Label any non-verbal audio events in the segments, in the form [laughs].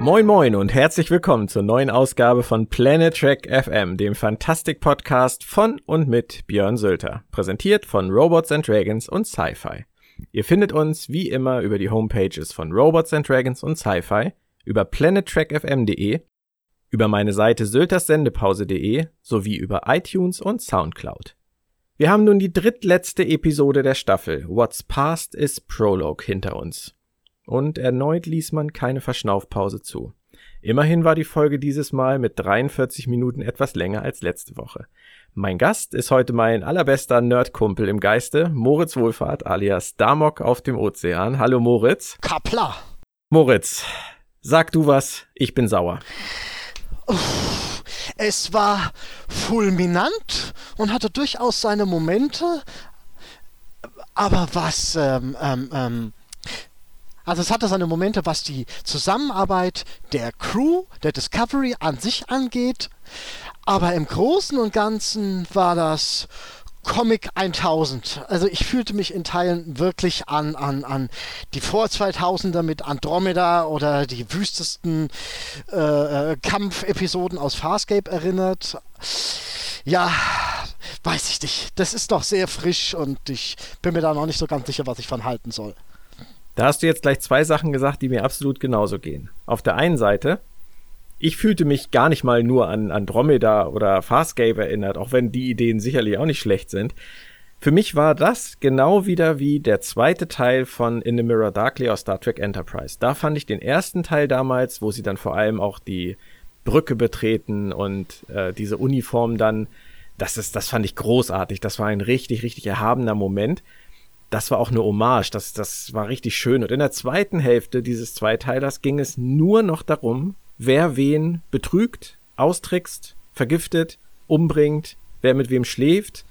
Moin moin und herzlich willkommen zur neuen Ausgabe von Planet Trek FM, dem Fantastik-Podcast von und mit Björn Sölter, präsentiert von Robots and Dragons und Sci-Fi. Ihr findet uns wie immer über die Homepages von Robots and Dragons und Sci-Fi, über planettrackfm.de, über meine Seite sölterssendepause.de sowie über iTunes und Soundcloud. Wir haben nun die drittletzte Episode der Staffel What's Past is Prologue hinter uns. Und erneut ließ man keine Verschnaufpause zu. Immerhin war die Folge dieses Mal mit 43 Minuten etwas länger als letzte Woche. Mein Gast ist heute mein allerbester Nerdkumpel im Geiste, Moritz Wohlfahrt alias Damok auf dem Ozean. Hallo Moritz. Kapla. Moritz, sag du was, ich bin sauer. Es war fulminant und hatte durchaus seine Momente. Aber was, ähm, ähm, ähm, also es hatte seine Momente, was die Zusammenarbeit der Crew, der Discovery an sich angeht. Aber im Großen und Ganzen war das Comic 1000. Also ich fühlte mich in Teilen wirklich an, an, an die vor 2000er mit Andromeda oder die wüstesten äh, äh, Kampfepisoden aus Farscape erinnert. Ja, weiß ich nicht. Das ist doch sehr frisch und ich bin mir da noch nicht so ganz sicher, was ich von halten soll. Da hast du jetzt gleich zwei Sachen gesagt, die mir absolut genauso gehen. Auf der einen Seite ich fühlte mich gar nicht mal nur an Andromeda oder Farscape erinnert, auch wenn die Ideen sicherlich auch nicht schlecht sind. Für mich war das genau wieder wie der zweite Teil von In the Mirror Darkly aus Star Trek Enterprise. Da fand ich den ersten Teil damals, wo sie dann vor allem auch die Brücke betreten und äh, diese Uniform dann, das ist, das fand ich großartig. Das war ein richtig, richtig erhabener Moment. Das war auch eine Hommage. Das, das war richtig schön. Und in der zweiten Hälfte dieses Zweiteilers ging es nur noch darum, wer wen betrügt, austrickst, vergiftet, umbringt, wer mit wem schläft.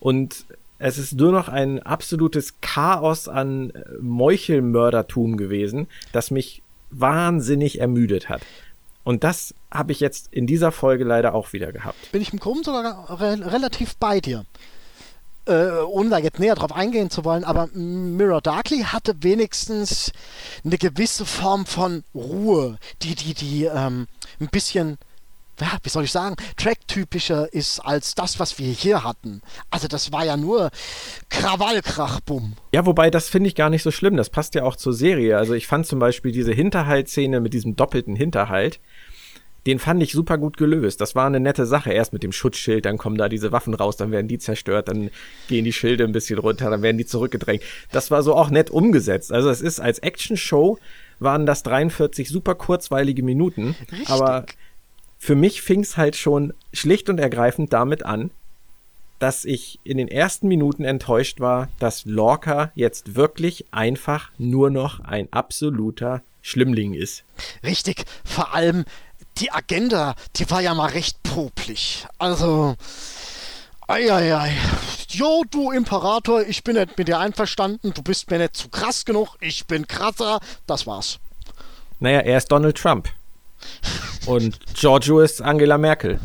Und es ist nur noch ein absolutes Chaos an äh, Meuchelmördertum gewesen, das mich wahnsinnig ermüdet hat. Und das habe ich jetzt in dieser Folge leider auch wieder gehabt. Bin ich im Grunde sogar re relativ bei dir. Äh, ohne da jetzt näher drauf eingehen zu wollen, aber Mirror Darkly hatte wenigstens eine gewisse Form von Ruhe, die, die, die ähm, ein bisschen ja, wie soll ich sagen, Track-typischer ist als das, was wir hier hatten. Also das war ja nur Krawallkrachbumm. Ja, wobei das finde ich gar nicht so schlimm. Das passt ja auch zur Serie. Also ich fand zum Beispiel diese Hinterhaltszene mit diesem doppelten Hinterhalt, den fand ich super gut gelöst. Das war eine nette Sache. Erst mit dem Schutzschild, dann kommen da diese Waffen raus, dann werden die zerstört, dann gehen die Schilde ein bisschen runter, dann werden die zurückgedrängt. Das war so auch nett umgesetzt. Also es ist als Action-Show waren das 43 super kurzweilige Minuten. Richtig. Aber für mich fing es halt schon schlicht und ergreifend damit an, dass ich in den ersten Minuten enttäuscht war, dass Lorca jetzt wirklich einfach nur noch ein absoluter Schlimmling ist. Richtig, vor allem die Agenda, die war ja mal recht popelig. Also, eieiei. Jo, du Imperator, ich bin nicht mit dir einverstanden, du bist mir nicht zu krass genug, ich bin krasser, das war's. Naja, er ist Donald Trump. Und Giorgio ist Angela Merkel.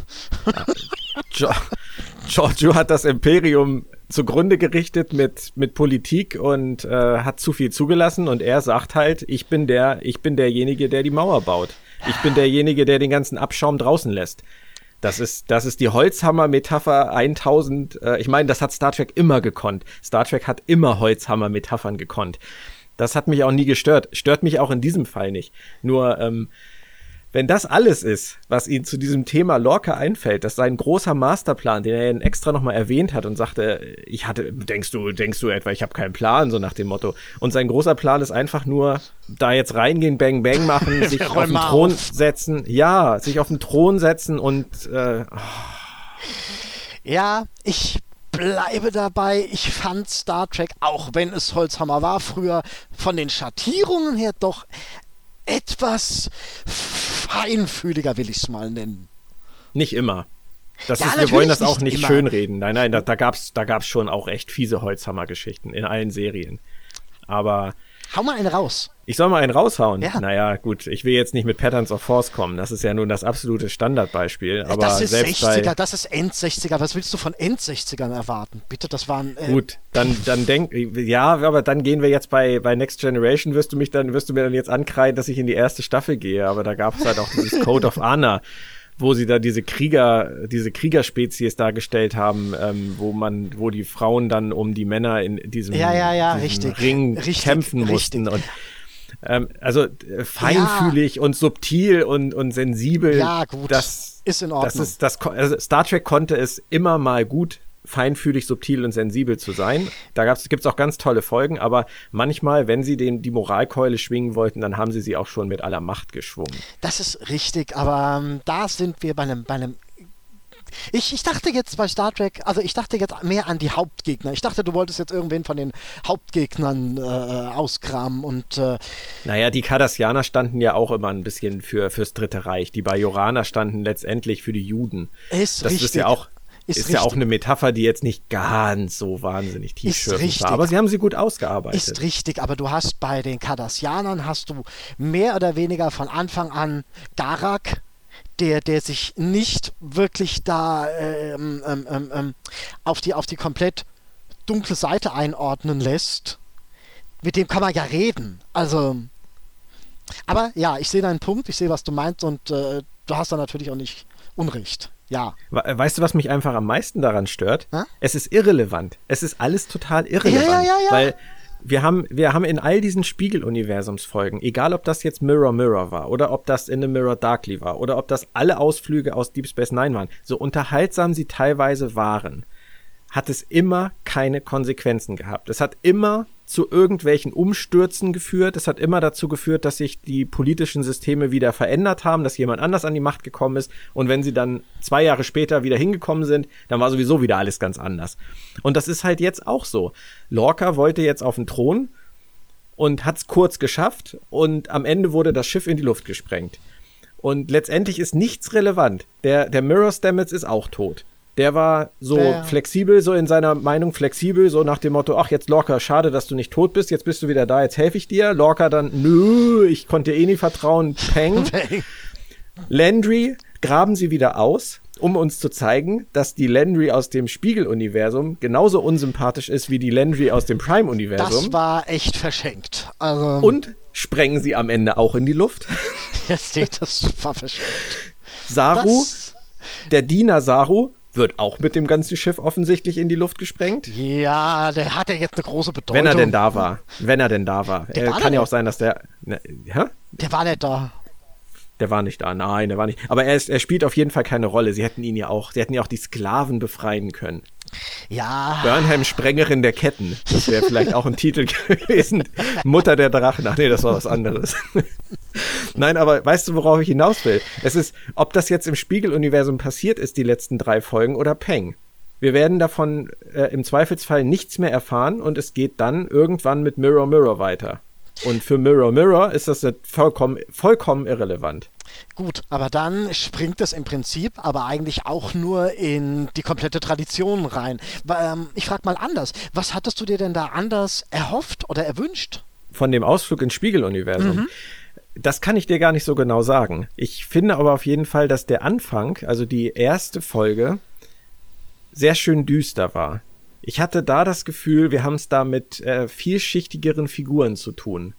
Giorgio hat das Imperium zugrunde gerichtet mit, mit Politik und äh, hat zu viel zugelassen und er sagt halt, ich bin der, ich bin derjenige, der die Mauer baut. Ich bin derjenige, der den ganzen Abschaum draußen lässt. Das ist, das ist die Holzhammer-Metapher 1000. Äh, ich meine, das hat Star Trek immer gekonnt. Star Trek hat immer Holzhammer-Metaphern gekonnt. Das hat mich auch nie gestört. Stört mich auch in diesem Fall nicht. Nur, ähm, wenn das alles ist, was ihm zu diesem Thema Lorca einfällt, dass sein großer Masterplan, den er extra nochmal erwähnt hat und sagte, ich hatte, denkst du, denkst du etwa, ich habe keinen Plan, so nach dem Motto. Und sein großer Plan ist einfach nur, da jetzt reingehen, Bang Bang machen, [laughs] sich auf den Thron auf. setzen, ja, sich auf den Thron setzen und äh, oh. ja, ich bleibe dabei, ich fand Star Trek, auch wenn es Holzhammer war früher, von den Schattierungen her doch etwas feinfühliger, will ich es mal nennen. Nicht immer. Das ja, ist, wir wollen das auch nicht immer. schönreden. Nein, nein, da, da gab es da gab's schon auch echt fiese Holzhammer-Geschichten in allen Serien. Aber Hau mal einen raus. Ich soll mal einen raushauen. Ja. Naja, gut, ich will jetzt nicht mit Patterns of Force kommen. Das ist ja nun das absolute Standardbeispiel. Aber das ist selbst 60er, bei, das ist End-60er. Was willst du von End-60ern erwarten? Bitte, das waren. Äh, Gut, dann, dann denk, ja, aber dann gehen wir jetzt bei, bei Next Generation, wirst du mich dann, wirst du mir dann jetzt ankreiden, dass ich in die erste Staffel gehe, aber da gab es halt auch dieses Code of Honor, wo sie da diese Krieger, diese Kriegerspezies dargestellt haben, ähm, wo man, wo die Frauen dann um die Männer in diesem, Ja, ja, ja, diesem richtig. Ring Richtig, kämpfen mussten und ähm, also äh, feinfühlig und subtil und, und sensibel. Ja, gut. Das Ist in das Ordnung. ist das also Star Trek konnte es immer mal gut feinfühlig, subtil und sensibel zu sein. Da gibt es auch ganz tolle Folgen, aber manchmal, wenn sie den, die Moralkeule schwingen wollten, dann haben sie sie auch schon mit aller Macht geschwungen. Das ist richtig, aber ähm, da sind wir bei einem, bei einem. Ich, ich dachte jetzt bei Star Trek, also ich dachte jetzt mehr an die Hauptgegner. Ich dachte, du wolltest jetzt irgendwen von den Hauptgegnern äh, auskramen und äh, Naja, die Cardassianer standen ja auch immer ein bisschen für, fürs Dritte Reich. Die Bajoraner standen letztendlich für die Juden. ist Das richtig. ist ja auch, Ist ist, ja auch eine Metapher, die jetzt nicht ganz so wahnsinnig richtig. war. Aber sie haben sie gut ausgearbeitet. Ist richtig, aber du hast bei den Cardassianern hast du mehr oder weniger von Anfang an Garak, der, der sich nicht wirklich da ähm, ähm, ähm, ähm, auf, die, auf die komplett dunkle Seite einordnen lässt. Mit dem kann man ja reden. Also, aber ja, ich sehe deinen Punkt, ich sehe, was du meinst und äh, du hast da natürlich auch nicht Unrecht. Ja. We- Weißt du, was mich einfach am meisten daran stört? Hä? Es ist irrelevant. Es ist alles total irrelevant. Ja, ja, ja, ja. Weil wir haben, wir haben in all diesen Spiegel-Universumsfolgen, egal ob das jetzt Mirror Mirror war oder ob das in the Mirror Darkly war oder ob das alle Ausflüge aus Deep Space Nine waren, so unterhaltsam sie teilweise waren, hat es immer keine Konsequenzen gehabt. Es hat immer zu irgendwelchen Umstürzen geführt. Es hat immer dazu geführt, dass sich die politischen Systeme wieder verändert haben, dass jemand anders an die Macht gekommen ist. Und wenn sie dann zwei Jahre später wieder hingekommen sind, dann war sowieso wieder alles ganz anders. Und das ist halt jetzt auch so. Lorca wollte jetzt auf den Thron und hat es kurz geschafft und am Ende wurde das Schiff in die Luft gesprengt. Und letztendlich ist nichts relevant. Der, der Mirror Stamets ist auch tot. Der war so Der- flexibel, so in seiner Meinung flexibel, so nach dem Motto, ach jetzt Lorca, schade, dass du nicht tot bist, jetzt bist du wieder da, jetzt helfe ich dir. Lorca dann, nö, ich konnte dir eh nie vertrauen, [laughs] Peng. Landry graben sie wieder aus, um uns zu zeigen, dass die Landry aus dem Spiegel-Universum genauso unsympathisch ist wie die Landry aus dem Prime-Universum. Das war echt verschenkt. Also, Und sprengen sie am Ende auch in die Luft. [laughs] jetzt steht das war verschenkt. Saru, Das- der Diener Saru, wird auch mit dem ganzen Schiff offensichtlich in die Luft gesprengt. Ja, der hat ja jetzt eine große Bedeutung. Wenn er denn da war. Wenn er denn da war. Der äh, war kann ja auch sein, dass der. Ne, hä? Der war nicht da. Der war nicht da. Nein, der war nicht. Aber er, ist, er spielt auf jeden Fall keine Rolle. Sie hätten ihn ja auch, sie hätten ja auch die Sklaven befreien können. Ja, Burnham, Sprengerin der Ketten. Das wäre vielleicht auch ein Titel [laughs] gewesen. Mutter der Drachen. Ach nee, das war was anderes. [laughs] Nein, aber weißt du, worauf ich hinaus will? Es ist, ob das jetzt im Spiegeluniversum passiert ist, die letzten drei Folgen, oder Peng. Wir werden davon äh, im Zweifelsfall nichts mehr erfahren und es geht dann irgendwann mit Mirror Mirror weiter. Und für Mirror Mirror ist das vollkommen, vollkommen irrelevant. Gut, aber dann springt es im Prinzip aber eigentlich auch nur in die komplette Tradition rein. Ähm, ich frage mal anders. Was hattest du dir denn da anders erhofft oder erwünscht? von dem Ausflug ins Spiegeluniversum. Das kann ich dir gar nicht so genau sagen. Ich finde aber auf jeden Fall, dass der Anfang, also die erste Folge, sehr schön düster war. Ich hatte da das Gefühl, wir haben es da mit äh, vielschichtigeren Figuren zu tun.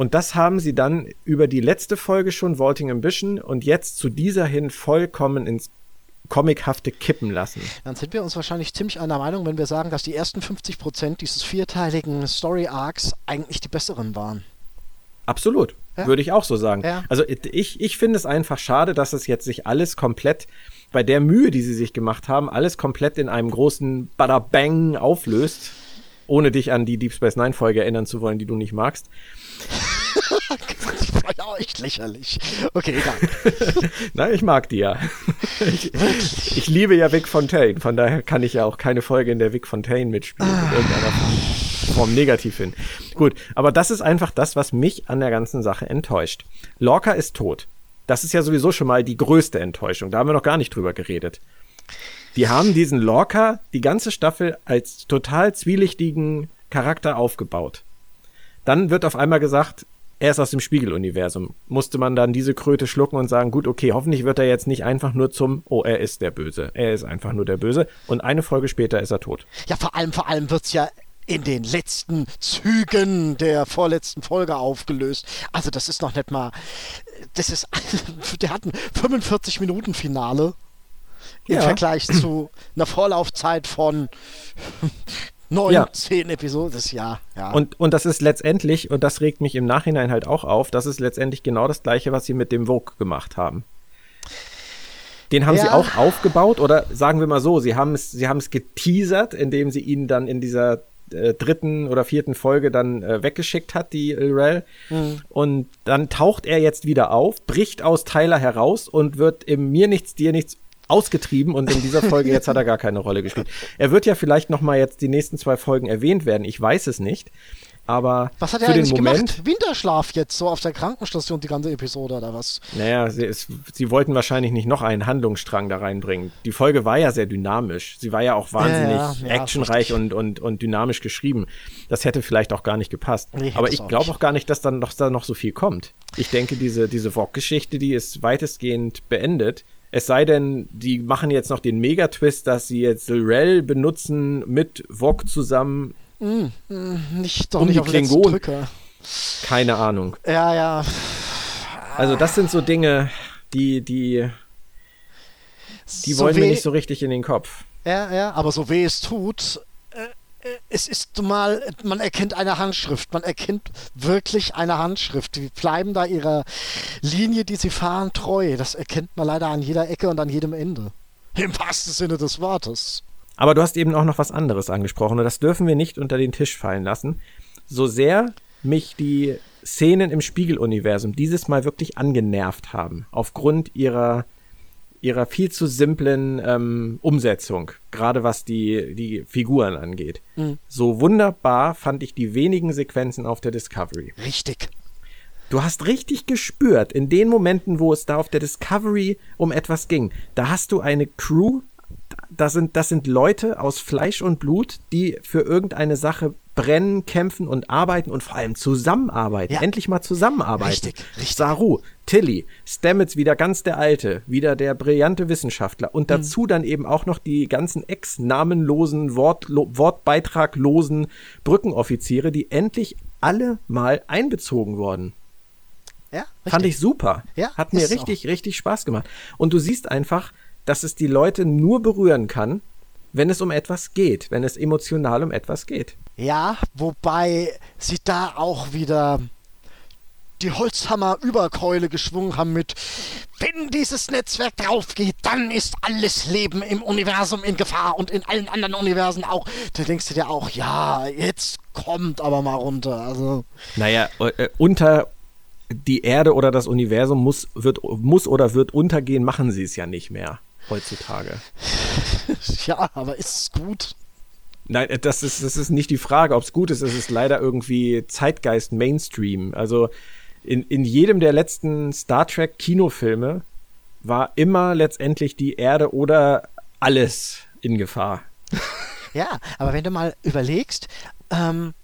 Und das haben sie dann über die letzte Folge schon, Vaulting Ambition, und jetzt zu dieser hin vollkommen ins Comichafte kippen lassen. Dann sind wir uns wahrscheinlich ziemlich einer Meinung, wenn wir sagen, dass die ersten 50% dieses vierteiligen Story Arcs eigentlich die besseren waren. Absolut. Ja. Würde ich auch so sagen. Ja. Also ich, ich finde es einfach schade, dass es jetzt sich alles komplett, bei der Mühe, die sie sich gemacht haben, alles komplett in einem großen Bada-Bang auflöst, ohne dich an die Deep Space Nine Folge erinnern zu wollen, die du nicht magst. [laughs] Ja echt lächerlich. Okay, egal. [laughs] Nein, ich mag die ja. Ich, ich liebe ja Vic Fontaine, von daher kann ich ja auch keine Folge in der Vic Fontaine mitspielen, in irgendeiner Form negativ hin. Gut, aber das ist einfach das, was mich an der ganzen Sache enttäuscht. Lorca ist tot. Das ist ja sowieso schon mal die größte Enttäuschung. Da haben wir noch gar nicht drüber geredet. Die haben diesen Lorca die ganze Staffel als total zwielichtigen Charakter aufgebaut. Dann wird auf einmal gesagt, er ist aus dem Spiegeluniversum. Musste man dann diese Kröte schlucken und sagen, gut, okay, hoffentlich wird er jetzt nicht einfach nur zum, oh, er ist der Böse. Er ist einfach nur der Böse. Und eine Folge später ist er tot. Ja, vor allem, vor allem wird's ja in den letzten Zügen der vorletzten Folge aufgelöst. Also das ist noch nicht mal, das ist, [laughs] der hat ein 45 Minuten Finale im Ja. Vergleich zu einer Vorlaufzeit von neun, Ja. zehn Episoden. Das ja, ja. Und, und das ist letztendlich, und das regt mich im Nachhinein halt auch auf, das ist letztendlich genau das gleiche, was sie mit dem Vogue gemacht haben. Den haben sie Ja. auch aufgebaut, oder sagen wir mal so, sie haben es, sie haben es geteasert, indem sie ihn dann in dieser äh, dritten oder vierten Folge dann äh, weggeschickt hat, die Lrel. Und dann taucht er jetzt wieder auf, bricht aus Tyler heraus und wird im Mir nichts, dir nichts ausgetrieben und in dieser Folge jetzt hat er gar keine Rolle gespielt. Er wird ja vielleicht noch mal jetzt die nächsten zwei Folgen erwähnt werden, ich weiß es nicht, aber was hat er für den Moment, gemacht? Winterschlaf jetzt so auf der Krankenstation die ganze Episode oder was? naja, sie, es, sie wollten wahrscheinlich nicht noch einen Handlungsstrang da reinbringen. Die Folge war ja sehr dynamisch. Sie war ja auch wahnsinnig Ja, ja, ja, actionreich und, und, und dynamisch geschrieben. Das hätte vielleicht auch gar nicht gepasst. Nee, Aber ich glaube auch gar nicht, dass dann noch, da noch so viel kommt. Ich denke, diese, diese Vogue-Geschichte, die ist weitestgehend beendet. Es sei denn, die machen jetzt noch den Megatwist, dass sie jetzt Lrel benutzen mit Vogue zusammen. Nicht doch Um nicht die auf. Drücker. Keine Ahnung. Ja, ja. Also das sind so Dinge, die, die, die wollen weh, mir nicht so richtig in den Kopf. Ja, ja, aber so weh es tut, es ist mal, man erkennt eine Handschrift, man erkennt wirklich eine Handschrift. Die bleiben da ihrer Linie, die sie fahren, treu. Das erkennt man leider an jeder Ecke und an jedem Ende. Im wahrsten Sinne des Wortes. Aber du hast eben auch noch was anderes angesprochen und das dürfen wir nicht unter den Tisch fallen lassen. So sehr mich die Szenen im Spiegeluniversum dieses Mal wirklich angenervt haben, aufgrund ihrer, ihrer viel zu simplen ähm, Umsetzung, gerade was die, die Figuren angeht. So wunderbar fand ich die wenigen Sequenzen auf der Discovery. Richtig. Du hast richtig gespürt, in den Momenten, wo es da auf der Discovery um etwas ging, da hast du eine Crew, das sind, das sind Leute aus Fleisch und Blut, die für irgendeine Sache brennen, kämpfen und arbeiten und vor allem zusammenarbeiten. Ja. Endlich mal zusammenarbeiten. Richtig, richtig. Saru, Tilly, Stamets wieder ganz der Alte, wieder der brillante Wissenschaftler Mhm. und dazu dann eben auch noch die ganzen ex-namenlosen, wortbeitraglosen Brückenoffiziere, die endlich alle mal einbezogen wurden. Ja, richtig. Fand ich super. Ja, Hat mir richtig, richtig Spaß gemacht. Und du siehst einfach, dass es die Leute nur berühren kann, wenn es um etwas geht, wenn es emotional um etwas geht. Ja, wobei sie da auch wieder die Holzhammer-Überkeule geschwungen haben mit, wenn dieses Netzwerk draufgeht, dann ist alles Leben im Universum in Gefahr und in allen anderen Universen auch. Da denkst du dir auch, ja, jetzt kommt aber mal runter. Also, Naja, äh, unter die Erde oder das Universum muss, wird, muss oder wird untergehen, machen sie es ja nicht mehr heutzutage. [laughs] ja, aber ist es gut? Nein, äh, das ist, das ist nicht die Frage, ob es gut ist. Es ist leider irgendwie Zeitgeist Mainstream. Also in, in jedem der letzten Star Trek Kinofilme war immer letztendlich die Erde oder alles in Gefahr. [laughs] Ja, aber wenn du mal überlegst, ähm,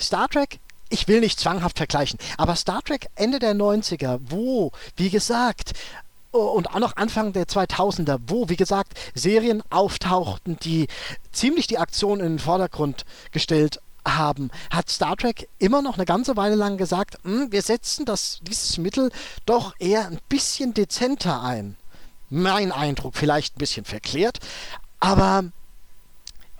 Star Trek, ich will nicht zwanghaft vergleichen, aber Star Trek Ende der 90er, wo, wie gesagt, und auch noch Anfang der 2000er, wo, wie gesagt, Serien auftauchten, die ziemlich die Aktion in den Vordergrund gestellt haben, hat Star Trek immer noch eine ganze Weile lang gesagt, "Hm, wir setzen das, dieses Mittel doch eher ein bisschen dezenter ein. Mein Eindruck, vielleicht ein bisschen verklärt, aber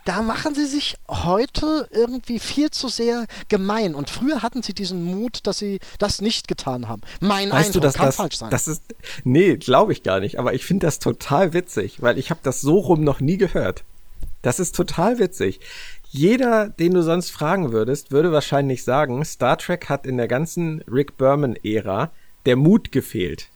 da machen sie sich heute irgendwie viel zu sehr gemein. Und früher hatten sie diesen Mut, dass sie das nicht getan haben. Mein Weißt Eindruck du, dass kann das, falsch sein. das ist, nee, glaube ich gar nicht, aber ich finde das total witzig, weil ich habe das so rum noch nie gehört. Das ist total witzig. Jeder, den du sonst fragen würdest, würde wahrscheinlich sagen, Star Trek hat in der ganzen Rick Berman-Ära der Mut gefehlt.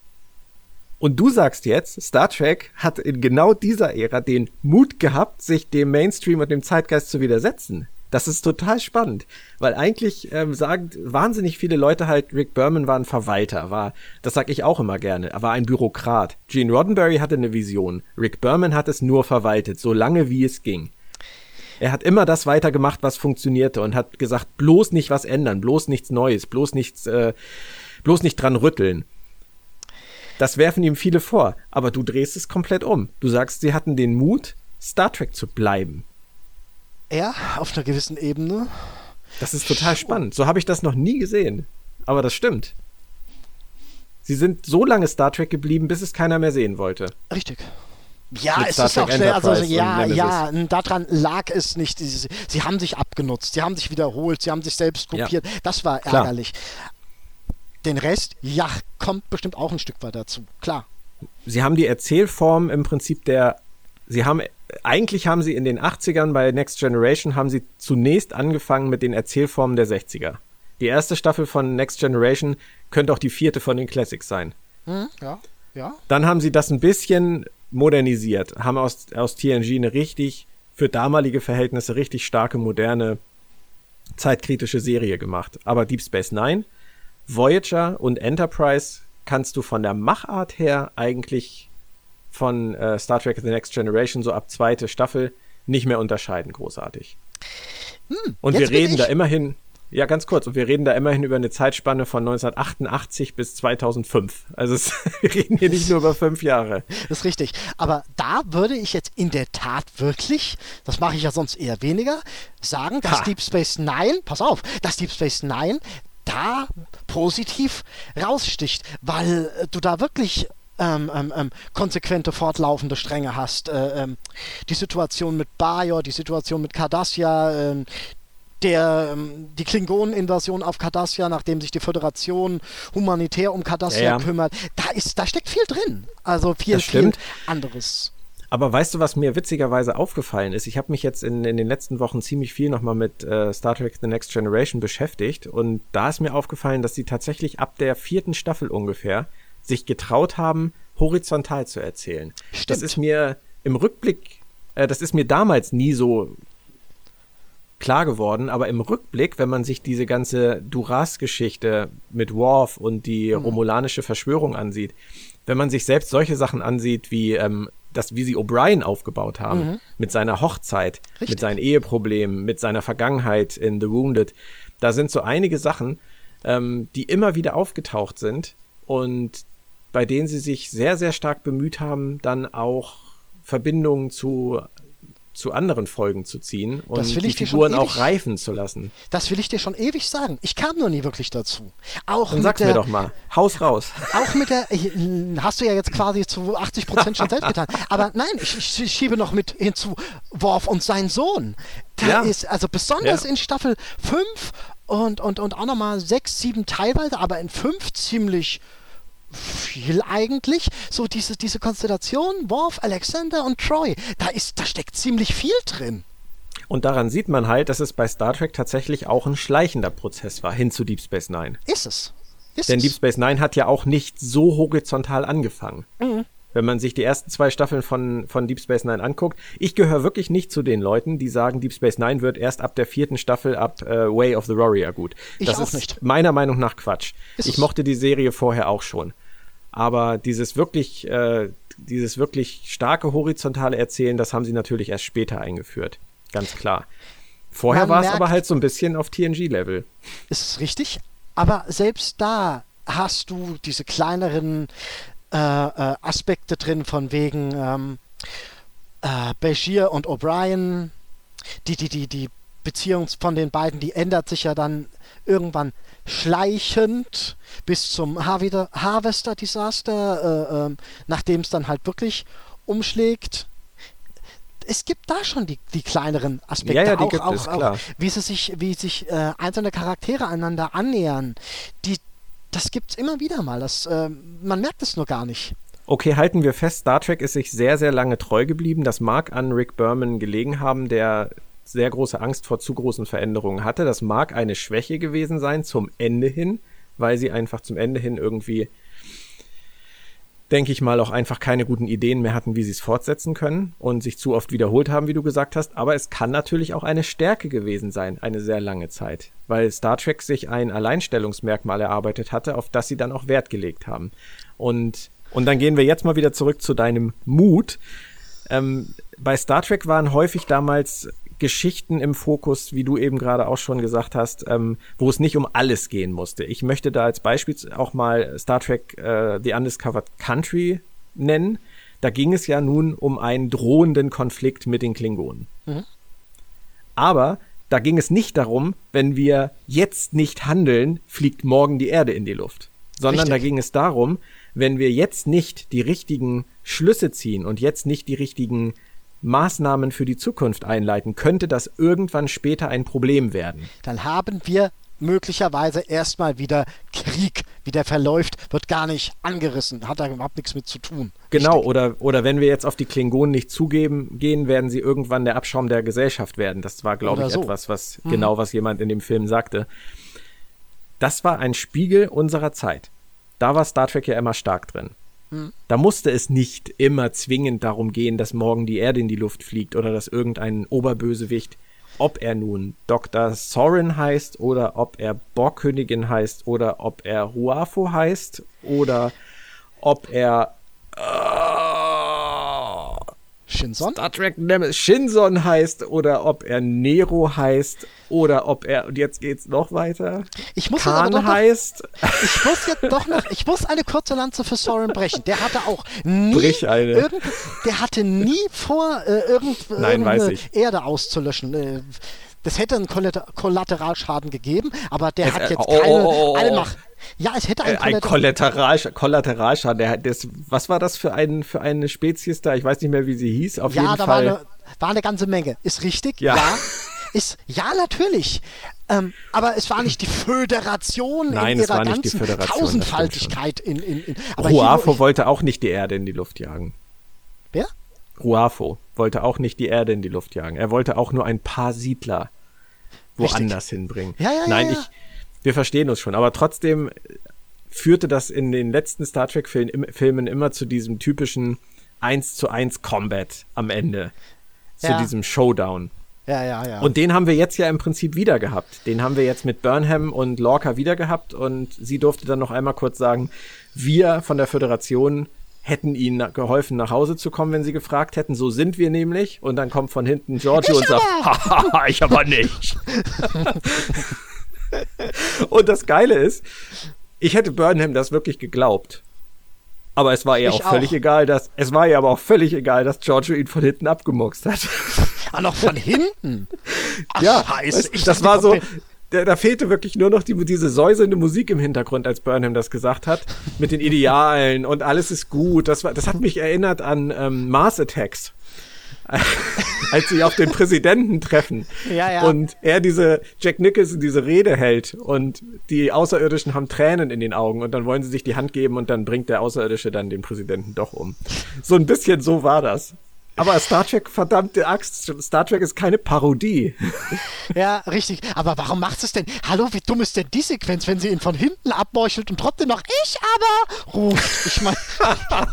Und du sagst jetzt, Star Trek hat in genau dieser Ära den Mut gehabt, sich dem Mainstream und dem Zeitgeist zu widersetzen. Das ist total spannend, weil eigentlich ähm, sagen wahnsinnig viele Leute halt, Rick Berman war ein Verwalter, war, das sag ich auch immer gerne, er war ein Bürokrat. Gene Roddenberry hatte eine Vision, Rick Berman hat es nur verwaltet, so lange wie es ging. Er hat immer das weitergemacht, was funktionierte und hat gesagt, bloß nicht was ändern, bloß nichts Neues, bloß nichts, äh, bloß nicht dran rütteln. Das werfen ihm viele vor, aber du drehst es komplett um. Du sagst, sie hatten den Mut, Star Trek zu bleiben. Ja, auf einer gewissen Ebene. Das ist total spannend. So habe ich das noch nie gesehen. Aber das stimmt. Sie sind so lange Star Trek geblieben, bis es keiner mehr sehen wollte. Richtig. Ja, es ist auch schnell, also ja, ja, daran lag es nicht. Sie, sie, haben sich abgenutzt, sie haben sich wiederholt, sie haben sich selbst kopiert. Ja. Das war ärgerlich. Klar. Den Rest, ja, kommt bestimmt auch ein Stück weit dazu, klar. Sie haben die Erzählform im Prinzip der, sie haben, eigentlich haben sie in den 80ern bei Next Generation, haben sie zunächst angefangen mit den Erzählformen der 60er. Die erste Staffel von Next Generation könnte auch die vierte von den Classics sein. Hm, ja, ja. Dann haben sie das ein bisschen modernisiert, haben aus, aus TNG eine richtig, für damalige Verhältnisse richtig starke, moderne, zeitkritische Serie gemacht. Aber Deep Space Nine Voyager und Enterprise kannst du von der Machart her eigentlich von äh, Star Trek The Next Generation so ab zweite Staffel nicht mehr unterscheiden, großartig. Hm, und wir reden da immerhin, ja, ganz kurz, und wir reden da immerhin über eine Zeitspanne von 1988 bis 2005. Also es, [laughs] wir reden hier nicht nur über fünf Jahre. Das ist richtig. Aber da würde ich jetzt in der Tat wirklich, das mache ich ja sonst eher weniger, sagen, dass ha. Deep Space Nine, pass auf, dass Deep Space Nine da positiv raussticht, weil äh, du da wirklich ähm, ähm, ähm, konsequente, fortlaufende Stränge hast. Äh, ähm, die Situation mit Bajor, die Situation mit Cardassia, äh, der, ähm, die Klingonen-Invasion auf Cardassia, nachdem sich die Föderation humanitär um Cardassia ja, ja. kümmert, da, ist, da steckt viel drin. Also viel, viel anderes. Aber weißt du, was mir witzigerweise aufgefallen ist? Ich habe mich jetzt in, in den letzten Wochen ziemlich viel nochmal mit äh, Star Trek The Next Generation beschäftigt und da ist mir aufgefallen, dass sie tatsächlich ab der vierten Staffel ungefähr sich getraut haben, horizontal zu erzählen. Stimmt. Das ist mir im Rückblick, äh, das ist mir damals nie so klar geworden, aber im Rückblick, wenn man sich diese ganze Duras-Geschichte mit Worf und die mhm. romulanische Verschwörung ansieht, wenn man sich selbst solche Sachen ansieht wie ähm, das, wie sie O'Brien aufgebaut haben, mhm. mit seiner Hochzeit, Richtig. mit seinen Eheproblemen, mit seiner Vergangenheit in The Wounded. Da sind so einige Sachen, ähm, die immer wieder aufgetaucht sind und bei denen sie sich sehr, sehr stark bemüht haben, dann auch Verbindungen zu zu anderen Folgen zu ziehen und die Figuren auch reifen zu lassen. Das will ich dir schon ewig sagen. Ich kam nur nie wirklich dazu. Auch Dann sag's der, mir doch mal. Haus raus. Auch mit der, hast du ja jetzt quasi zu 80 Prozent schon selbst getan. Aber nein, ich, ich, schiebe noch mit hinzu Worf und sein Sohn. Da ja. ist, also besonders ja. in Staffel 5 und, und, und auch nochmal 6, 7 teilweise, aber in 5 ziemlich viel eigentlich. So diese, diese Konstellation, Worf, Alexander und Troy, da, ist, da steckt ziemlich viel drin. Und daran sieht man halt, dass es bei Star Trek tatsächlich auch ein schleichender Prozess war, hin zu Deep Space Nine. Ist es. Ist Denn es. Deep Space Nine hat ja auch nicht so horizontal angefangen. Mhm. Wenn man sich die ersten zwei Staffeln von, von Deep Space Nine anguckt, ich gehöre wirklich nicht zu den Leuten, die sagen, Deep Space Nine wird erst ab der vierten Staffel ab äh, Way of the Warrior gut. Ich das ist nicht. meiner Meinung nach Quatsch. Ist ich mochte die Serie vorher auch schon. Aber dieses wirklich, äh, dieses wirklich starke horizontale Erzählen, das haben sie natürlich erst später eingeführt. Ganz klar. Vorher war es aber halt so ein bisschen auf TNG-Level. Ist richtig, aber selbst da hast du diese kleineren äh, äh, Aspekte drin, von wegen ähm, äh, Bashir und O'Brien, die, die, die, die Beziehung von den beiden, die ändert sich ja dann irgendwann schleichend bis zum Harvester-Desaster, äh, äh, nachdem es dann halt wirklich umschlägt. Es gibt da schon die, die kleineren Aspekte, ja, ja, die auch, gibt auch, es, auch, wie sie sich, wie sich äh, einzelne Charaktere einander annähern. Die, das es immer wieder mal. Das, äh, man merkt es nur gar nicht. Okay, halten wir fest, Star Trek ist sich sehr, sehr lange treu geblieben. Das mag an Rick Berman gelegen haben, der sehr große Angst vor zu großen Veränderungen hatte. Das mag eine Schwäche gewesen sein zum Ende hin, weil sie einfach zum Ende hin irgendwie, denke ich mal, auch einfach keine guten Ideen mehr hatten, wie sie es fortsetzen können und sich zu oft wiederholt haben, wie du gesagt hast. Aber es kann natürlich auch eine Stärke gewesen sein, eine sehr lange Zeit, weil Star Trek sich ein Alleinstellungsmerkmal erarbeitet hatte, auf das sie dann auch Wert gelegt haben. Und, und dann gehen wir jetzt mal wieder zurück zu deinem Mut. Ähm, bei Star Trek waren häufig damals Geschichten im Fokus, wie du eben gerade auch schon gesagt hast, ähm, wo es nicht um alles gehen musste. Ich möchte da als Beispiel auch mal Star Trek äh, The Undiscovered Country nennen. Da ging es ja nun um einen drohenden Konflikt mit den Klingonen. Mhm. Aber da ging es nicht darum, wenn wir jetzt nicht handeln, fliegt morgen die Erde in die Luft. Sondern Richtig. da ging es darum, wenn wir jetzt nicht die richtigen Schlüsse ziehen und jetzt nicht die richtigen Maßnahmen für die Zukunft einleiten, könnte das irgendwann später ein Problem werden. Dann haben wir möglicherweise erstmal wieder Krieg. Wie der verläuft, wird gar nicht angerissen, hat da überhaupt nichts mit zu tun. Genau, oder, oder wenn wir jetzt auf die Klingonen nicht zugeben gehen, werden sie irgendwann der Abschaum der Gesellschaft werden. Das war, glaube ich, so. etwas, was mhm. genau was jemand in dem Film sagte. Das war ein Spiegel unserer Zeit. Da war Star Trek ja immer stark drin. Da musste es nicht immer zwingend darum gehen, dass morgen die Erde in die Luft fliegt oder dass irgendein Oberbösewicht, ob er nun Dr. Sorin heißt oder ob er Borgkönigin heißt oder ob er Huafo heißt oder ob er äh, Shinson? Star Trek Shinson heißt oder ob er Nero heißt oder ob er, und jetzt geht's noch weiter, ich muss Khan noch, heißt. Ich muss jetzt doch noch, ich muss eine kurze Lanze für Soren brechen. Der hatte auch nie, Brich eine. Irgend, der hatte nie vor, äh, irgend, Nein, irgendeine Erde auszulöschen. Äh, das hätte einen Kollateralschaden gegeben, aber der es, hat jetzt oh, keine oh, oh, Allmacht. Ja, es hätte einen äh, ein Kollateral, Kollateralschaden. Der, das, was war das für, ein, für eine Spezies da? Ich weiß nicht mehr, wie sie hieß. Auf ja, jeden da Fall. War eine, war eine ganze Menge. Ist richtig? Ja. ja. Ist, ja, natürlich. Ähm, aber es war nicht die Föderation Nein, in ihrer ganzen Tausendfaltigkeit. In, in, in, aber Ruafo wollte auch nicht die Erde in die Luft jagen. Wer? Ruafo wollte auch nicht die Erde in die Luft jagen. Er wollte auch nur ein paar Siedler woanders Richtig. hinbringen. Ja, ja, Nein, ja, ich, wir verstehen uns schon, aber trotzdem führte das in den letzten Star Trek-Filmen immer zu diesem typischen 1 zu 1 Combat am Ende. Zu diesem Showdown. Ja, ja, ja. Und den haben wir jetzt ja im Prinzip wieder gehabt. Den haben wir jetzt mit Burnham und Lorca wieder gehabt und sie durfte dann noch einmal kurz sagen, wir von der Föderation hätten ihnen geholfen, nach Hause zu kommen, wenn sie gefragt hätten. So sind wir nämlich. Und dann kommt von hinten Giorgio und sagt, haha, ich aber nicht. [laughs] und das Geile ist, ich hätte Burnham das wirklich geglaubt. Aber es war ihr auch, auch völlig egal, dass es war ihr aber auch völlig egal, dass Giorgio ihn von hinten abgemuckst hat. Ah, noch von hinten? [laughs] Ach, ja, Scheiße. Ich das war so, da, da, fehlte wirklich nur noch die, diese säuselnde Musik im Hintergrund, als Burnham das gesagt hat, mit den Idealen und alles ist gut. Das, war, das hat mich erinnert an ähm, Mars Attacks. [laughs] als sie auf den Präsidenten treffen ja, ja. und er diese Jack Nicholson diese Rede hält und die Außerirdischen haben Tränen in den Augen und dann wollen sie sich die Hand geben und dann bringt der Außerirdische dann den Präsidenten doch um. So ein bisschen so war das. Aber Star Trek, verdammte Axt, Star Trek ist keine Parodie. [laughs] Ja, richtig. Aber warum macht es denn? Hallo, wie dumm ist denn die Sequenz, wenn sie ihn von hinten abmeuchelt und trotzdem noch ich aber ruft? Ich meine. [laughs]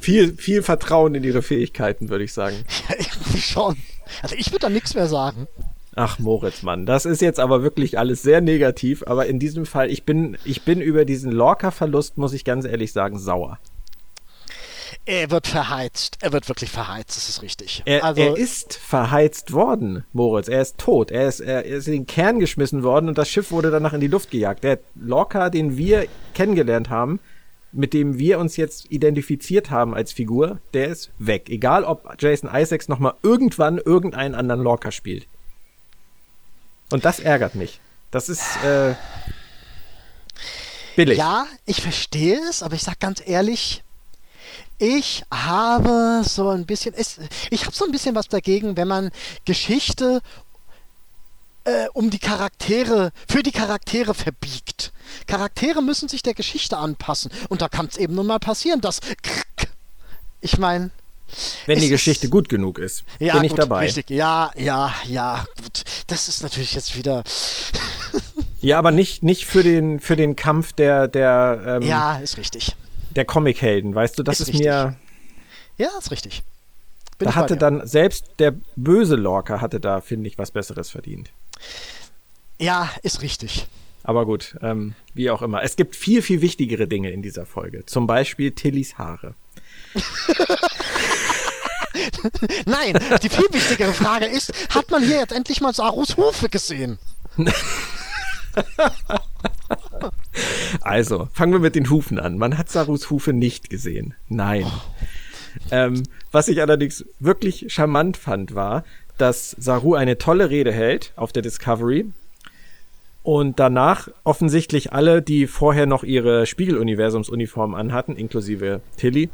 viel, viel Vertrauen in ihre Fähigkeiten, würde ich sagen. Ja, irgendwie schon. Also ich würde da nichts mehr sagen. Ach, Moritz, Mann, das ist jetzt aber wirklich alles sehr negativ. Aber in diesem Fall, ich bin, ich bin über diesen Lorca-Verlust, muss ich ganz ehrlich sagen, sauer. Er wird verheizt. Er wird wirklich verheizt, das ist richtig. Er, also, er ist verheizt worden, Moritz. Er ist tot. Er ist, er ist in den Kern geschmissen worden und das Schiff wurde danach in die Luft gejagt. Der Lorca, den wir kennengelernt haben, mit dem wir uns jetzt identifiziert haben als Figur, der ist weg. Egal, ob Jason Isaacs nochmal irgendwann irgendeinen anderen Lorca spielt. Und das ärgert mich. Das ist äh, billig. Ja, ich verstehe es, aber ich sag ganz ehrlich, ich habe so ein bisschen, es, ich habe so ein bisschen was dagegen, wenn man Geschichte äh, um die Charaktere, für die Charaktere verbiegt. Charaktere müssen sich der Geschichte anpassen. Und da kann es eben nun mal passieren, dass. Ich meine. Wenn die Geschichte ist, gut genug ist, ja, bin ich gut, dabei. Richtig. Ja, ja, ja, gut. Das ist natürlich jetzt wieder. ja, aber nicht, nicht für, den, für den Kampf der. der ähm, ja, ist richtig. Der Comichelden, weißt du, das ist, ist mir. Ja, ist richtig. Bin da hatte dann selbst der böse Lorca hatte da, finde ich, was Besseres verdient. Ja, ist richtig. Aber gut, ähm, wie auch immer. Es gibt viel, viel wichtigere Dinge in dieser Folge. Zum Beispiel Tillys Haare. [laughs] Nein, die viel wichtigere Frage ist, hat man hier jetzt endlich mal Sarus Hufe gesehen? [laughs] Also, fangen wir mit den Hufen an. Man hat Sarus Hufe nicht gesehen. Nein. Ähm, was ich allerdings wirklich charmant fand, war, dass Saru eine tolle Rede hält auf der Discovery und danach offensichtlich alle, die vorher noch ihre Spiegeluniversumsuniformen anhatten, inklusive Tilly,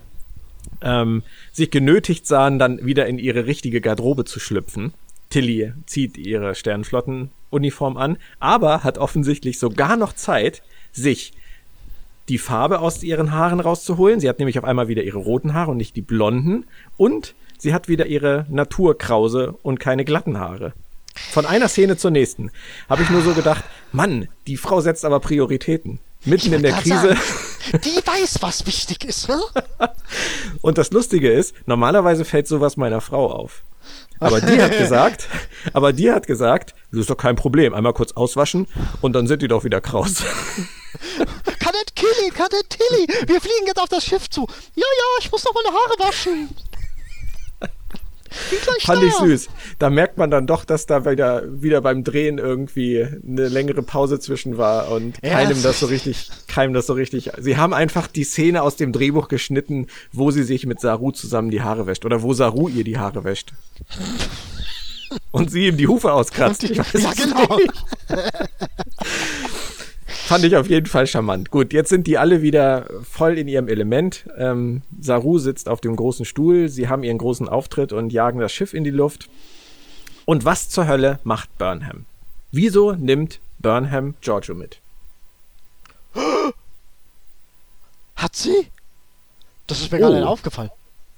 ähm, sich genötigt sahen, dann wieder in ihre richtige Garderobe zu schlüpfen. Tilly zieht ihre Sternenflottenuniform an, aber hat offensichtlich sogar noch Zeit, sich die Farbe aus ihren Haaren rauszuholen. Sie hat nämlich auf einmal wieder ihre roten Haare und nicht die blonden. Und sie hat wieder ihre Naturkrause und keine glatten Haare. Von einer Szene zur nächsten habe ich nur so gedacht, Mann, die Frau setzt aber Prioritäten. Mitten in der Krise. Sagen, [laughs] die weiß, was wichtig ist. Ne? und das Lustige ist, normalerweise fällt sowas meiner Frau auf. Aber die hat [laughs] gesagt, aber die hat gesagt, das ist doch kein Problem, einmal kurz auswaschen und dann sind die doch wieder kraus. [laughs] Kadett Killy, Kadett Tilly, wir fliegen jetzt auf das Schiff zu. Ja, ja, ich muss noch meine Haare waschen. Fand ich süß. Da merkt man dann doch, dass da wieder, wieder beim Drehen irgendwie eine längere Pause zwischen war und ja, keinem das so richtig, keinem das so richtig. Sie haben einfach die Szene aus dem Drehbuch geschnitten, wo sie sich mit Saru zusammen die Haare wäscht oder wo Saru ihr die Haare wäscht. und sie ihm die Hufe auskratzt. ja, genau. [laughs] Fand ich auf jeden Fall charmant. Gut, jetzt sind die alle wieder voll in ihrem Element. Ähm, Saru sitzt auf dem großen Stuhl, sie haben ihren großen Auftritt und jagen das Schiff in die Luft. Und was zur Hölle macht Burnham? Wieso nimmt Burnham Giorgio mit? [gasps] Hat sie? Das ist mir oh. gar nicht aufgefallen.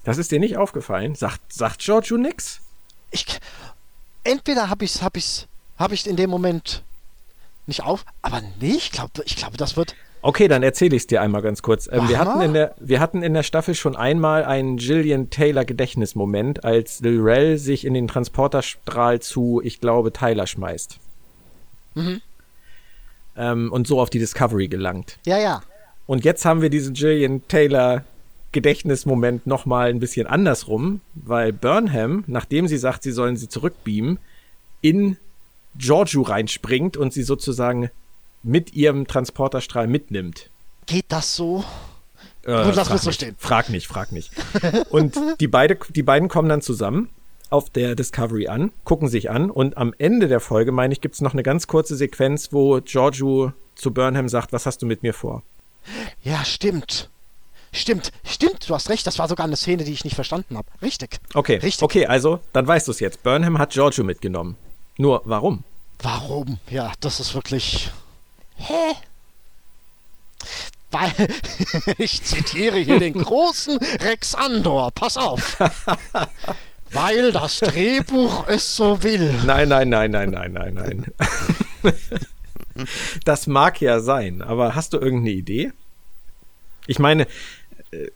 Das ist dir nicht aufgefallen? Sagt, sagt Giorgio nix? Ich, entweder habe ich es hab ich's, hab ich in dem Moment nicht auf. Aber nee, ich glaube, ich glaube, das wird. Okay, dann erzähle ich es dir einmal ganz kurz. Ähm, wir, hatten in der, wir hatten in der Staffel schon einmal einen Gillian Taylor Gedächtnismoment, als Lil sich in den Transporterstrahl zu, ich glaube, Tyler schmeißt. Mhm. Ähm, und so auf die Discovery gelangt. Ja, ja. Und jetzt haben wir diesen Gillian Taylor Gedächtnismoment nochmal ein bisschen andersrum, weil Burnham, nachdem sie sagt, sie sollen sie zurückbeamen, in Giorgio reinspringt und sie sozusagen mit ihrem Transporterstrahl mitnimmt. Geht das so? Äh, Gut, lass so stehen. Frag nicht, frag nicht. Und die, beide, die beiden kommen dann zusammen auf der Discovery an, gucken sich an und am Ende der Folge, meine ich, gibt es noch eine ganz kurze Sequenz, wo Giorgio zu Burnham sagt, was hast du mit mir vor? Ja, stimmt. Stimmt, stimmt, du hast recht, das war sogar eine Szene, die ich nicht verstanden habe. Richtig. Okay, Richtig. okay, also, dann weißt du es jetzt. Burnham hat Giorgio mitgenommen. Nur warum? Warum? Ja, das ist wirklich. Hä? Weil, [laughs] ich zitiere hier den großen Rex Andor, pass auf. [laughs] Weil das Drehbuch es so will. Nein, nein, nein, nein, nein, nein, nein. [laughs] Das mag ja sein, aber hast du irgendeine Idee? Ich meine, äh,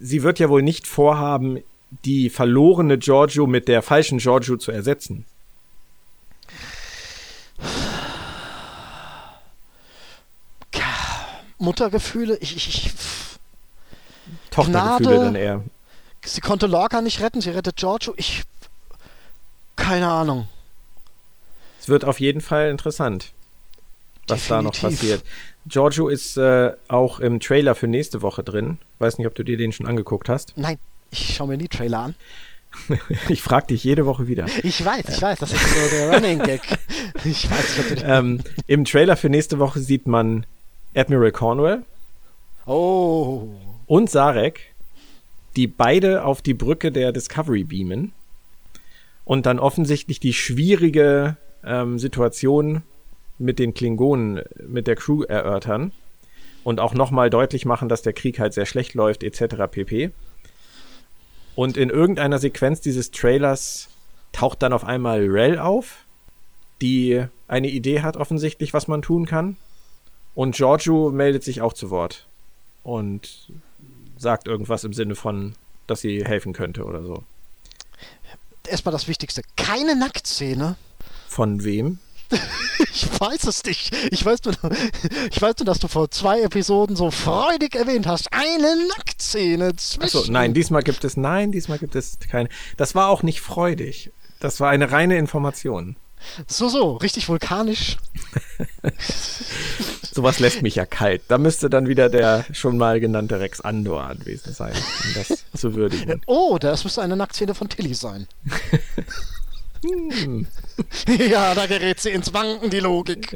sie wird ja wohl nicht vorhaben, die verlorene Giorgio mit der falschen Giorgio zu ersetzen. Muttergefühle, ich, ich, ich Tochtergefühle Gnade, dann eher. Sie konnte Lorca nicht retten, sie rettet Giorgio. Ich. Keine Ahnung. Es wird auf jeden Fall interessant, was Definitiv. da noch passiert. Giorgio ist äh, auch im Trailer für nächste Woche drin. Weiß nicht, ob du dir den schon angeguckt hast. Nein, ich schaue mir nie Trailer an. [laughs] ich frage dich jede Woche wieder. Ich weiß, ich weiß, das ist so der [laughs] Running Gag. Ich weiß, ich ähm, Im Trailer für nächste Woche sieht man Admiral Cornwell. Oh. Und Sarek, die beide auf die Brücke der Discovery beamen und dann offensichtlich die schwierige ähm, Situation mit den Klingonen, mit der Crew erörtern und auch nochmal deutlich machen, dass der Krieg halt sehr schlecht läuft, etc. pp. Und in irgendeiner Sequenz dieses Trailers taucht dann auf einmal Rel auf, die eine Idee hat offensichtlich, was man tun kann. Und Giorgio meldet sich auch zu Wort und sagt irgendwas im Sinne von, dass sie helfen könnte oder so. Erstmal das Wichtigste. Keine Nacktszene. Von wem? [laughs] Ich weiß es nicht. Ich weiß, nur, [laughs] ich weiß nur, dass du vor zwei Episoden so freudig erwähnt hast. Eine Nacktszene zwischen. Achso, nein, diesmal gibt es, nein, diesmal gibt es keine. Das war auch nicht freudig. Das war eine reine Information. So, so, richtig vulkanisch. [laughs] Sowas lässt mich ja kalt. Da müsste dann wieder der schon mal genannte Rex Andor anwesend sein, um das zu würdigen. [laughs] Oh, das müsste eine Nacktszene von Tilly sein. hm. [laughs] ja, da gerät sie ins Wanken, die Logik.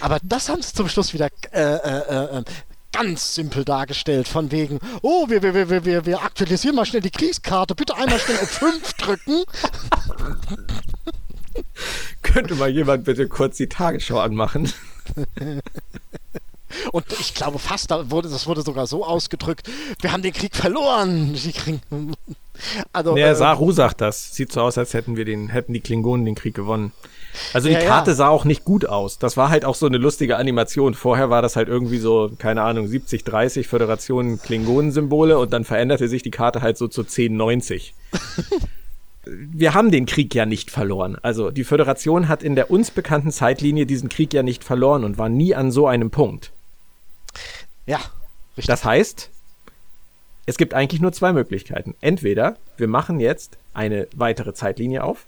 Aber das haben sie zum Schluss wieder äh, äh, äh, ganz simpel dargestellt, von wegen, oh, wir, wir, wir, wir, wir aktualisieren mal schnell die Kriegskarte, bitte einmal schnell auf 5 [laughs] drücken. Könnte mal jemand bitte kurz die Tagesschau anmachen? [laughs] Und ich glaube fast, da wurde, das wurde sogar so ausgedrückt, wir haben den Krieg verloren. [laughs] Also, ja, Saru sagt das. Sieht so aus, als hätten wir den, hätten die Klingonen den Krieg gewonnen. Also die ja, Karte ja. sah auch nicht gut aus. Das war halt auch so eine lustige Animation. Vorher war das halt irgendwie so, keine Ahnung, 70, 30 Föderation Klingonen-Symbole und dann veränderte sich die Karte halt so zu 10, 90. [laughs] Wir haben den Krieg ja nicht verloren. Also die Föderation hat in der uns bekannten Zeitlinie diesen Krieg ja nicht verloren und war nie an so einem Punkt. Ja, richtig. Das heißt, es gibt eigentlich nur zwei Möglichkeiten. Entweder wir machen jetzt eine weitere Zeitlinie auf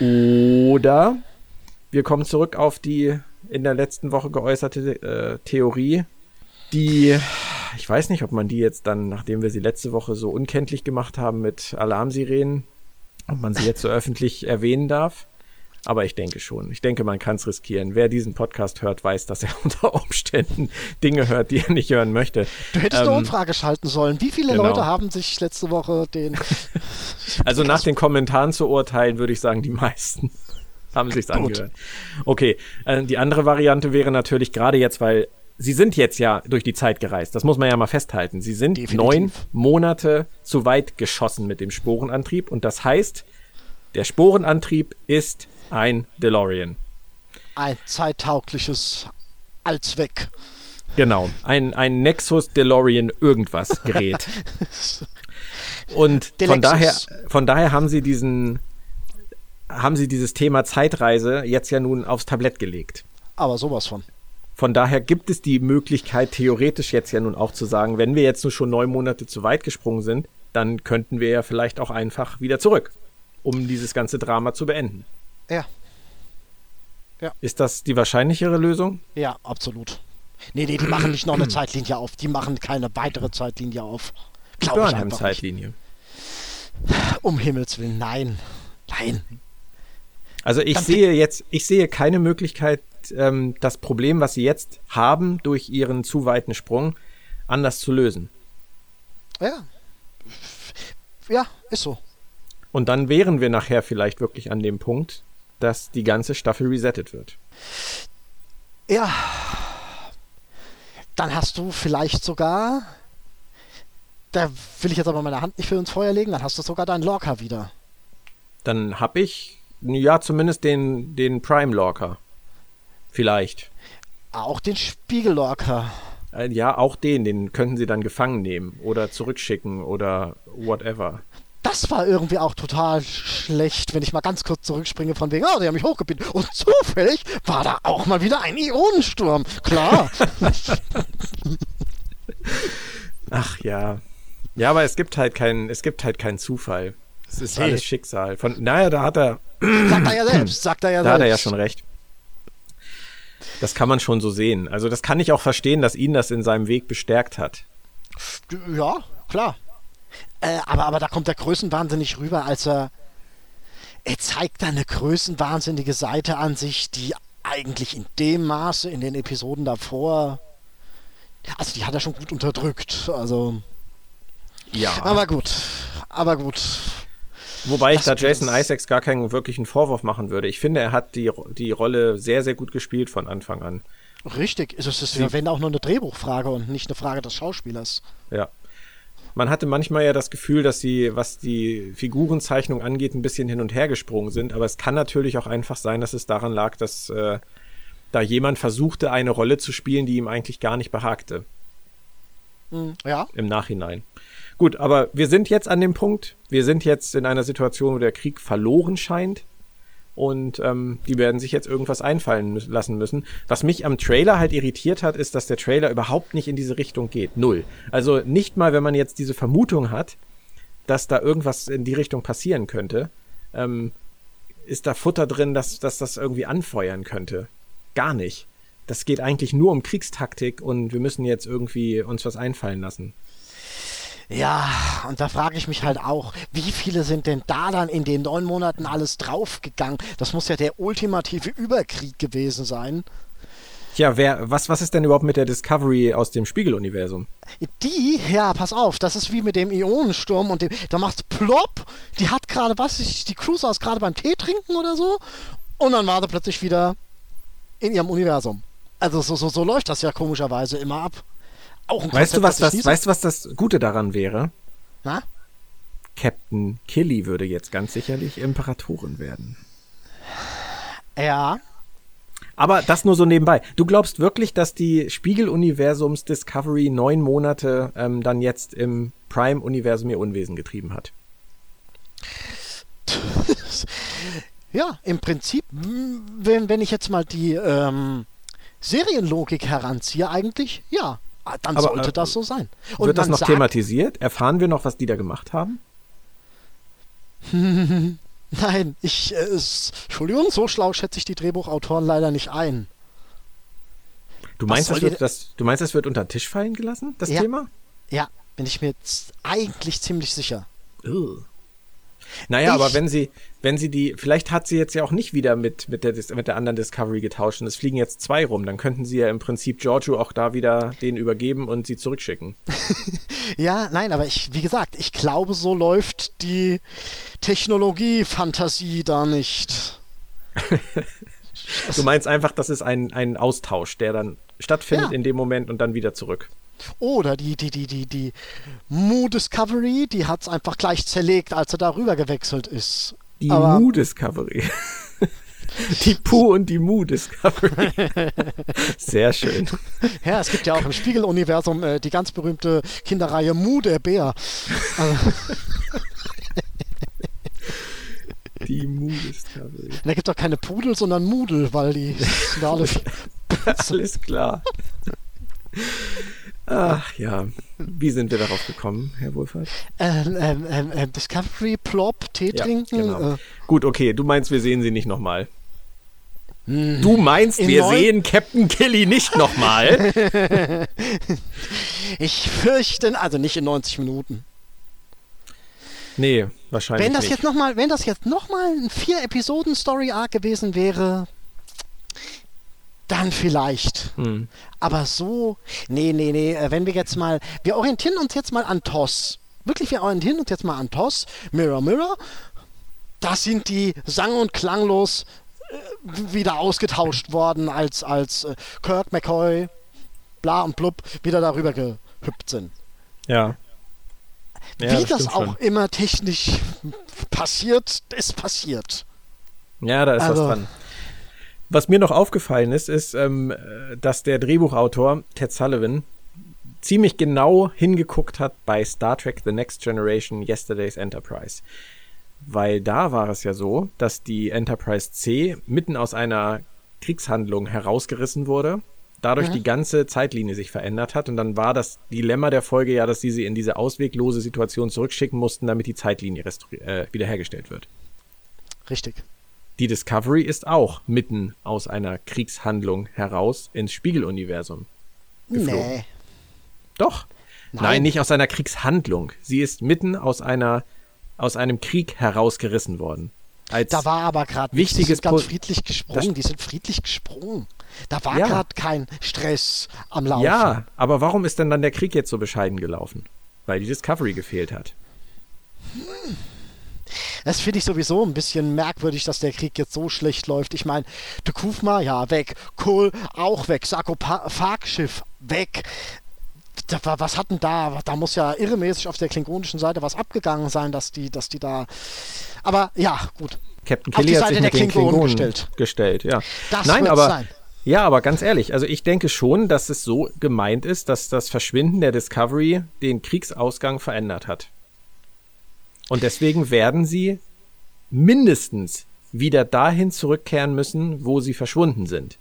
oder wir kommen zurück auf die in der letzten Woche geäußerte äh, Theorie, die, ich weiß nicht, ob man die jetzt dann, nachdem wir sie letzte Woche so unkenntlich gemacht haben mit Alarmsirenen, ob man sie jetzt so [laughs] öffentlich erwähnen darf. Aber ich denke schon. Ich denke, man kann es riskieren. Wer diesen Podcast hört, weiß, dass er [laughs] unter Umständen Dinge hört, die er nicht hören möchte. Du hättest ähm, eine Umfrage schalten sollen. Wie viele genau. Leute haben sich letzte Woche den. [laughs] also nach den Kommentaren zu urteilen, würde ich sagen, die meisten [laughs] haben sich's angehört. Okay, äh, die andere Variante wäre natürlich gerade jetzt, weil Sie sind jetzt ja durch die Zeit gereist. Das muss man ja mal festhalten. Sie sind Definitiv. neun Monate zu weit geschossen mit dem Sporenantrieb. Und das heißt, der Sporenantrieb ist ein DeLorean. Ein zeittaugliches Allzweck. Genau, ein, ein Nexus DeLorean irgendwas Gerät. [laughs] Und von daher, von daher haben sie diesen, haben sie dieses Thema Zeitreise jetzt ja nun aufs Tablett gelegt. Aber sowas von. Von daher gibt es die Möglichkeit, theoretisch jetzt ja nun auch zu sagen, wenn wir jetzt nur schon neun Monate zu weit gesprungen sind, dann könnten wir ja vielleicht auch einfach wieder zurück, um dieses ganze Drama zu beenden. Ja. ja. Ist das die wahrscheinlichere Lösung? Ja, absolut. Nee, nee, die machen nicht noch eine Zeitlinie auf. Die machen keine weitere Zeitlinie auf. Die Burnham-Zeitlinie. Um Himmels Willen, nein. Nein. Also ich Dann sehe jetzt, ich sehe keine Möglichkeit, ähm, das Problem, was sie jetzt haben, durch ihren zu weiten Sprung, anders zu lösen. Ja. Ja, ist so. Und dann wären wir nachher vielleicht wirklich an dem Punkt, dass die ganze Staffel resettet wird. Ja. Dann hast du vielleicht sogar. Da will ich jetzt aber meine Hand nicht für ins Feuer legen, dann hast du sogar deinen Lorca wieder. Dann hab ich, ja, zumindest den, den Prime Lorca. Vielleicht. Auch den Spiegel Lorca. Äh, ja, auch den, den könnten sie dann gefangen nehmen oder zurückschicken oder whatever das war irgendwie auch total schlecht, wenn ich mal ganz kurz zurückspringe von wegen, oh, die haben mich hochgebieten. Und zufällig war da auch mal wieder ein Ionensturm. Klar. [laughs] Ach ja. Ja, aber es gibt halt keinen, es gibt halt keinen Zufall. Es ist hey. alles Schicksal. Von, naja, da hat er. Sagt er ja selbst, sagt er ja da selbst. [clears throat] Da hat er ja schon recht. Das kann man schon so sehen. Also, das kann ich auch verstehen, dass ihn das in seinem Weg bestärkt hat. Ja, klar. Äh, aber, aber da kommt der Größenwahnsinn nicht rüber, als er. Er zeigt da eine größenwahnsinnige Seite an sich, die eigentlich in dem Maße in den Episoden davor. Also die hat er schon gut unterdrückt. Also. Ja. Aber gut. Aber gut. Wobei ich da Jason Isaacs gar keinen wirklichen Vorwurf machen würde. Ich finde, er hat die, die Rolle sehr, sehr gut gespielt von Anfang an. Richtig, es ist wenn auch nur eine Drehbuchfrage und nicht eine Frage des Schauspielers. Ja man hatte manchmal ja das Gefühl, dass sie, was die Figurenzeichnung angeht, ein bisschen hin und her gesprungen sind. Aber es kann natürlich auch einfach sein, dass es daran lag, dass äh, da jemand versuchte, eine Rolle zu spielen, die ihm eigentlich gar nicht behagte. Hm, ja. Im Nachhinein. Gut, aber wir sind jetzt an dem Punkt, wir sind jetzt in einer Situation, wo der Krieg verloren scheint. Und ähm, die werden sich jetzt irgendwas einfallen mü lassen müssen. Was mich am Trailer halt irritiert hat, ist, dass der Trailer überhaupt nicht in diese Richtung geht. Null. Also nicht mal, wenn man jetzt diese Vermutung hat, dass da irgendwas in die Richtung passieren könnte, ähm, ist da Futter drin, dass, dass das irgendwie anfeuern könnte. Gar nicht. Das geht eigentlich nur um Kriegstaktik und wir müssen jetzt irgendwie uns was einfallen lassen. Ja, und da frage ich mich halt auch, wie viele sind denn da dann in den neun Monaten alles draufgegangen? Das muss ja der ultimative Überkrieg gewesen sein. Tja, wer, was, was ist denn überhaupt mit der Discovery aus dem Spiegeluniversum? Die, ja, pass auf, das ist wie mit dem Ionensturm und dem, da macht's plopp, die hat gerade, was, die Crew saß gerade beim Tee trinken oder so und dann war sie plötzlich wieder in ihrem Universum. Also so, so, so läuft das ja komischerweise immer ab. Auch ein weißt, Konzept, du, was das, weißt du, was das Gute daran wäre? Na? Captain Killy würde jetzt ganz sicherlich Imperatorin werden. Ja. Aber das nur so nebenbei. Du glaubst wirklich, dass die Spiegeluniversums Discovery neun Monate ähm, dann jetzt im Prime-Universum ihr Unwesen getrieben hat? [laughs] ja, im Prinzip, wenn, wenn ich jetzt mal die ähm, Serienlogik heranziehe, eigentlich ja. Ah, dann Aber, sollte äh, das so sein. Und wird das noch sagt, thematisiert? Erfahren wir noch, was die da gemacht haben? [laughs] Nein, ich, äh, es, Entschuldigung, so schlau schätze ich die Drehbuchautoren leider nicht ein. Du meinst, das wird, das, du meinst, das wird unter den Tisch fallen gelassen, das ja, Thema? Ja, bin ich mir jetzt eigentlich ziemlich sicher. Ugh. Naja, ich, aber wenn sie, wenn sie die, vielleicht hat sie jetzt ja auch nicht wieder mit, mit, der, mit der anderen Discovery getauscht und es fliegen jetzt zwei rum, dann könnten sie ja im Prinzip Giorgio auch da wieder den übergeben und sie zurückschicken. [laughs] ja, nein, aber ich, wie gesagt, ich glaube, so läuft die Technologie-Fantasie da nicht. du meinst einfach, das ist ein, ein Austausch, der dann stattfindet ja. in dem Moment und dann wieder zurück. Oder die, die, die, die, die Moo Discovery, die hat es einfach gleich zerlegt, als er darüber gewechselt ist. Die Moo Discovery. [laughs] Die Pooh und die Moo Discovery. [laughs] Sehr schön. Ja, es gibt ja auch im Spiegeluniversum äh, die ganz berühmte Kinderreihe Moo der Bär. Also [laughs] die Moo Discovery. Da gibt es auch keine Pudel, sondern Mudel, weil die sind alle. Alles klar. Ach ja, wie sind wir darauf gekommen, Herr Wohlfahrt? Ähm, ähm, ähm, ähm, Discovery, Plop, Tee ja, trinken. Genau. Äh. Gut, okay, du meinst, wir sehen sie nicht nochmal. Hm. Du meinst, wir sehen Captain Kelly nicht nochmal? [laughs] ich fürchte, also nicht in 90 Minuten. Nee, wahrscheinlich wenn das nicht. Jetzt noch mal, wenn das jetzt nochmal ein Vier-Episoden-Story-Arc gewesen wäre, dann vielleicht. Hm. Aber so, nee, nee, nee, äh, wenn wir jetzt mal, wir orientieren uns jetzt mal an TOS. Wirklich, wir orientieren uns jetzt mal an TOS. Mirror, Mirror. Das sind die sang- und klanglos äh, wieder ausgetauscht worden, als, als äh, Kirk, McCoy, bla und blub wieder darüber gehüpft sind. Ja. Wie ja, das, das auch schon. immer technisch passiert, ist passiert. Ja, da ist also, was dran. Was mir noch aufgefallen ist, ist, ähm, dass der Drehbuchautor Ted Sullivan ziemlich genau hingeguckt hat bei Star Trek The Next Generation Yesterday's Enterprise. Weil da war es ja so, dass die Enterprise C mitten aus einer Kriegshandlung herausgerissen wurde, dadurch mhm. die ganze Zeitlinie sich verändert hat und dann war das Dilemma der Folge ja, dass sie sie in diese ausweglose Situation zurückschicken mussten, damit die Zeitlinie äh, wiederhergestellt wird. Richtig. Die Discovery ist auch mitten aus einer Kriegshandlung heraus ins Spiegeluniversum geflogen. Nee. Doch. Nein. Nein, nicht aus einer Kriegshandlung. Sie ist mitten aus einer aus einem Krieg herausgerissen worden. Als da war aber gerade wichtiges die sind ganz friedlich gesprungen. Die sind friedlich gesprungen. Da war ja. gerade kein Stress am Laufen. Ja, aber warum ist denn dann der Krieg jetzt so bescheiden gelaufen? Weil die Discovery gefehlt hat. Hm. Das finde ich sowieso ein bisschen merkwürdig, dass der Krieg jetzt so schlecht läuft. Ich meine, de Kufma, ja, weg. Kohl, auch weg. Sarkophag-Schiff, weg. Was hatten da? Da muss ja irremäßig auf der klingonischen Seite was abgegangen sein, dass die, dass die da. Aber ja, gut. Captain Kelly hat sich mit den Klingonen, Klingonen gestellt. gestellt. Ja. Das Nein, aber sein. Ja, aber ganz ehrlich, also ich denke schon, dass es so gemeint ist, dass das Verschwinden der Discovery den Kriegsausgang verändert hat. Und deswegen werden sie mindestens wieder dahin zurückkehren müssen, wo sie verschwunden sind.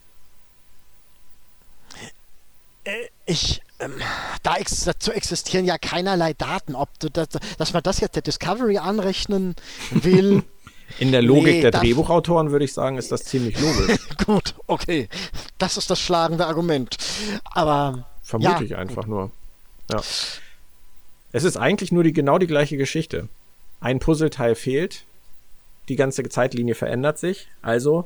Äh, ich, ähm, da ex dazu existieren ja keinerlei Daten, ob du das, dass man das jetzt der Discovery anrechnen will. [laughs] In der Logik nee, der Drehbuchautoren würde ich sagen, ist das ziemlich logisch. [laughs] gut, okay. Das ist das schlagende Argument. Aber. Vermute ja, ich einfach gut. nur. Ja. Es ist eigentlich nur die, genau die gleiche Geschichte. Ein Puzzleteil fehlt, die ganze Zeitlinie verändert sich, also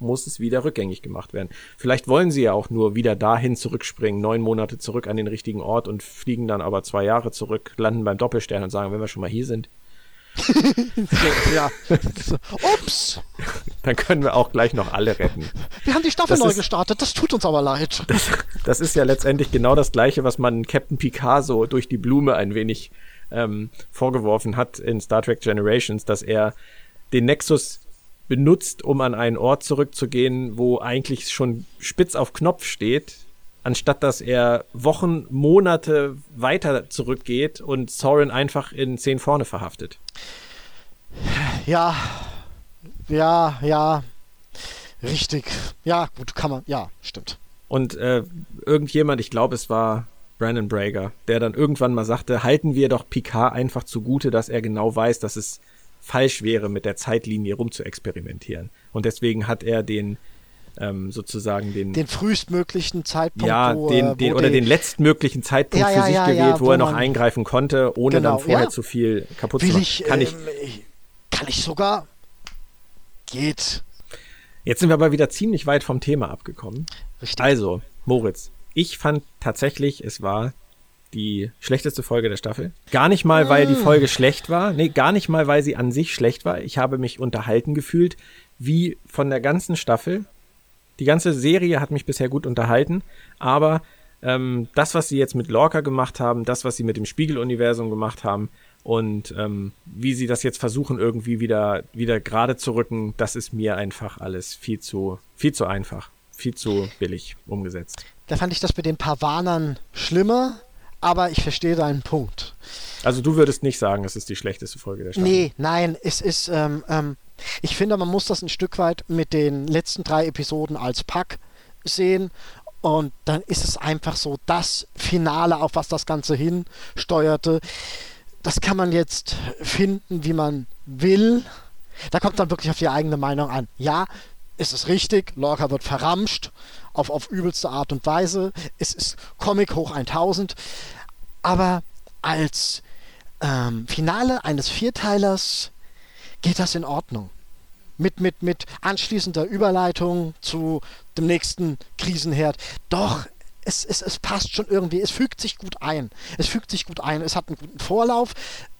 muss es wieder rückgängig gemacht werden. Vielleicht wollen sie ja auch nur wieder dahin zurückspringen, neun Monate zurück an den richtigen Ort und fliegen dann aber zwei Jahre zurück, landen beim Doppelstern und sagen, wenn wir schon mal hier sind. so, [laughs] ja. Ups! Dann können wir auch gleich noch alle retten. Wir haben die Staffel das neu ist, gestartet, das tut uns aber leid. Das, das, ist ja letztendlich genau das Gleiche, was man Captain Picasso durch die Blume ein wenig ähm, vorgeworfen hat in Star Trek Generations, dass er den Nexus benutzt, um an einen Ort zurückzugehen, wo eigentlich schon spitz auf Knopf steht, anstatt dass er Wochen, Monate weiter zurückgeht und Soren einfach in zehn vorne verhaftet. Ja, ja, ja, richtig. Ja, gut, kann man, ja, stimmt. Und äh, irgendjemand, ich glaube, es war Brandon Brager, der dann irgendwann mal sagte, halten wir doch Picard einfach zugute, dass er genau weiß, dass es falsch wäre, mit der Zeitlinie rumzuexperimentieren. Und deswegen hat er den ähm, sozusagen den den frühestmöglichen Zeitpunkt ja wo, den, den wo oder den letztmöglichen Zeitpunkt ja, ja, für sich ja, gewählt, wo, wo er noch eingreifen konnte, ohne genau, dann vorher zu viel kaputt Will zu machen. Ich, kann ich ähm, kann ich sogar geht. Jetzt sind wir aber wieder ziemlich weit vom Thema abgekommen. Richtig. Also Moritz, ich fand tatsächlich, es war die schlechteste Folge der Staffel. Gar nicht mal, weil die ah. Folge schlecht war. Nee, gar nicht mal, weil sie an sich schlecht war. Ich habe mich unterhalten gefühlt, wie von der ganzen Staffel. Die ganze Serie hat mich bisher gut unterhalten, aber ähm, das, was sie jetzt mit Lorca gemacht haben, das, was sie mit dem Spiegeluniversum gemacht haben und ähm, wie sie das jetzt versuchen, irgendwie wieder, wieder gerade zu rücken, das ist mir einfach alles viel zu, viel zu einfach, viel zu billig umgesetzt. Da fand ich das mit den Pavanern schlimmer aber ich verstehe deinen Punkt. Also du würdest nicht sagen, es ist die schlechteste Folge der Staffel? Nee, nein, es ist, ähm, ähm, ich finde, man muss das ein Stück weit mit den letzten drei Episoden als Pack sehen und dann ist es einfach so das Finale, auf was das Ganze hinsteuerte. Das kann man jetzt finden, wie man will. Da kommt dann wirklich auf die eigene Meinung an. Ja, ist es richtig, Lorca wird verramscht auf, auf übelste Art und Weise. Es ist Comic hoch 1000. Aber als ähm, Finale eines Vierteilers geht das in Ordnung. Mit, mit, mit anschließender Überleitung zu dem nächsten Krisenherd. Doch, es, es, es passt schon irgendwie. Es fügt sich gut ein. Es fügt sich gut ein. Es hat einen guten Vorlauf.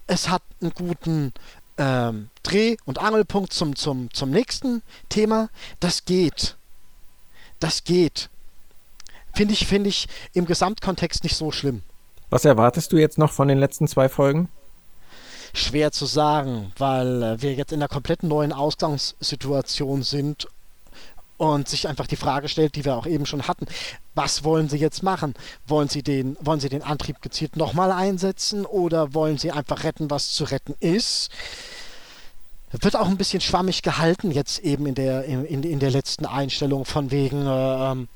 Es hat einen guten ähm, Dreh- und Angelpunkt zum, zum, zum nächsten Thema. Das geht das geht. Finde ich, finde ich im Gesamtkontext nicht so schlimm. Was erwartest du jetzt noch von den letzten zwei Folgen? Schwer zu sagen, weil äh, wir jetzt in einer komplett neuen Ausgangssituation sind und sich einfach die Frage stellt, die wir auch eben schon hatten. Was wollen Sie jetzt machen? Wollen Sie den, wollen Sie den Antrieb gezielt nochmal einsetzen oder wollen Sie einfach retten, was zu retten ist? wird auch ein bisschen schwammig gehalten jetzt eben in der, in, in der letzten Einstellung von wegen, äh, ähm,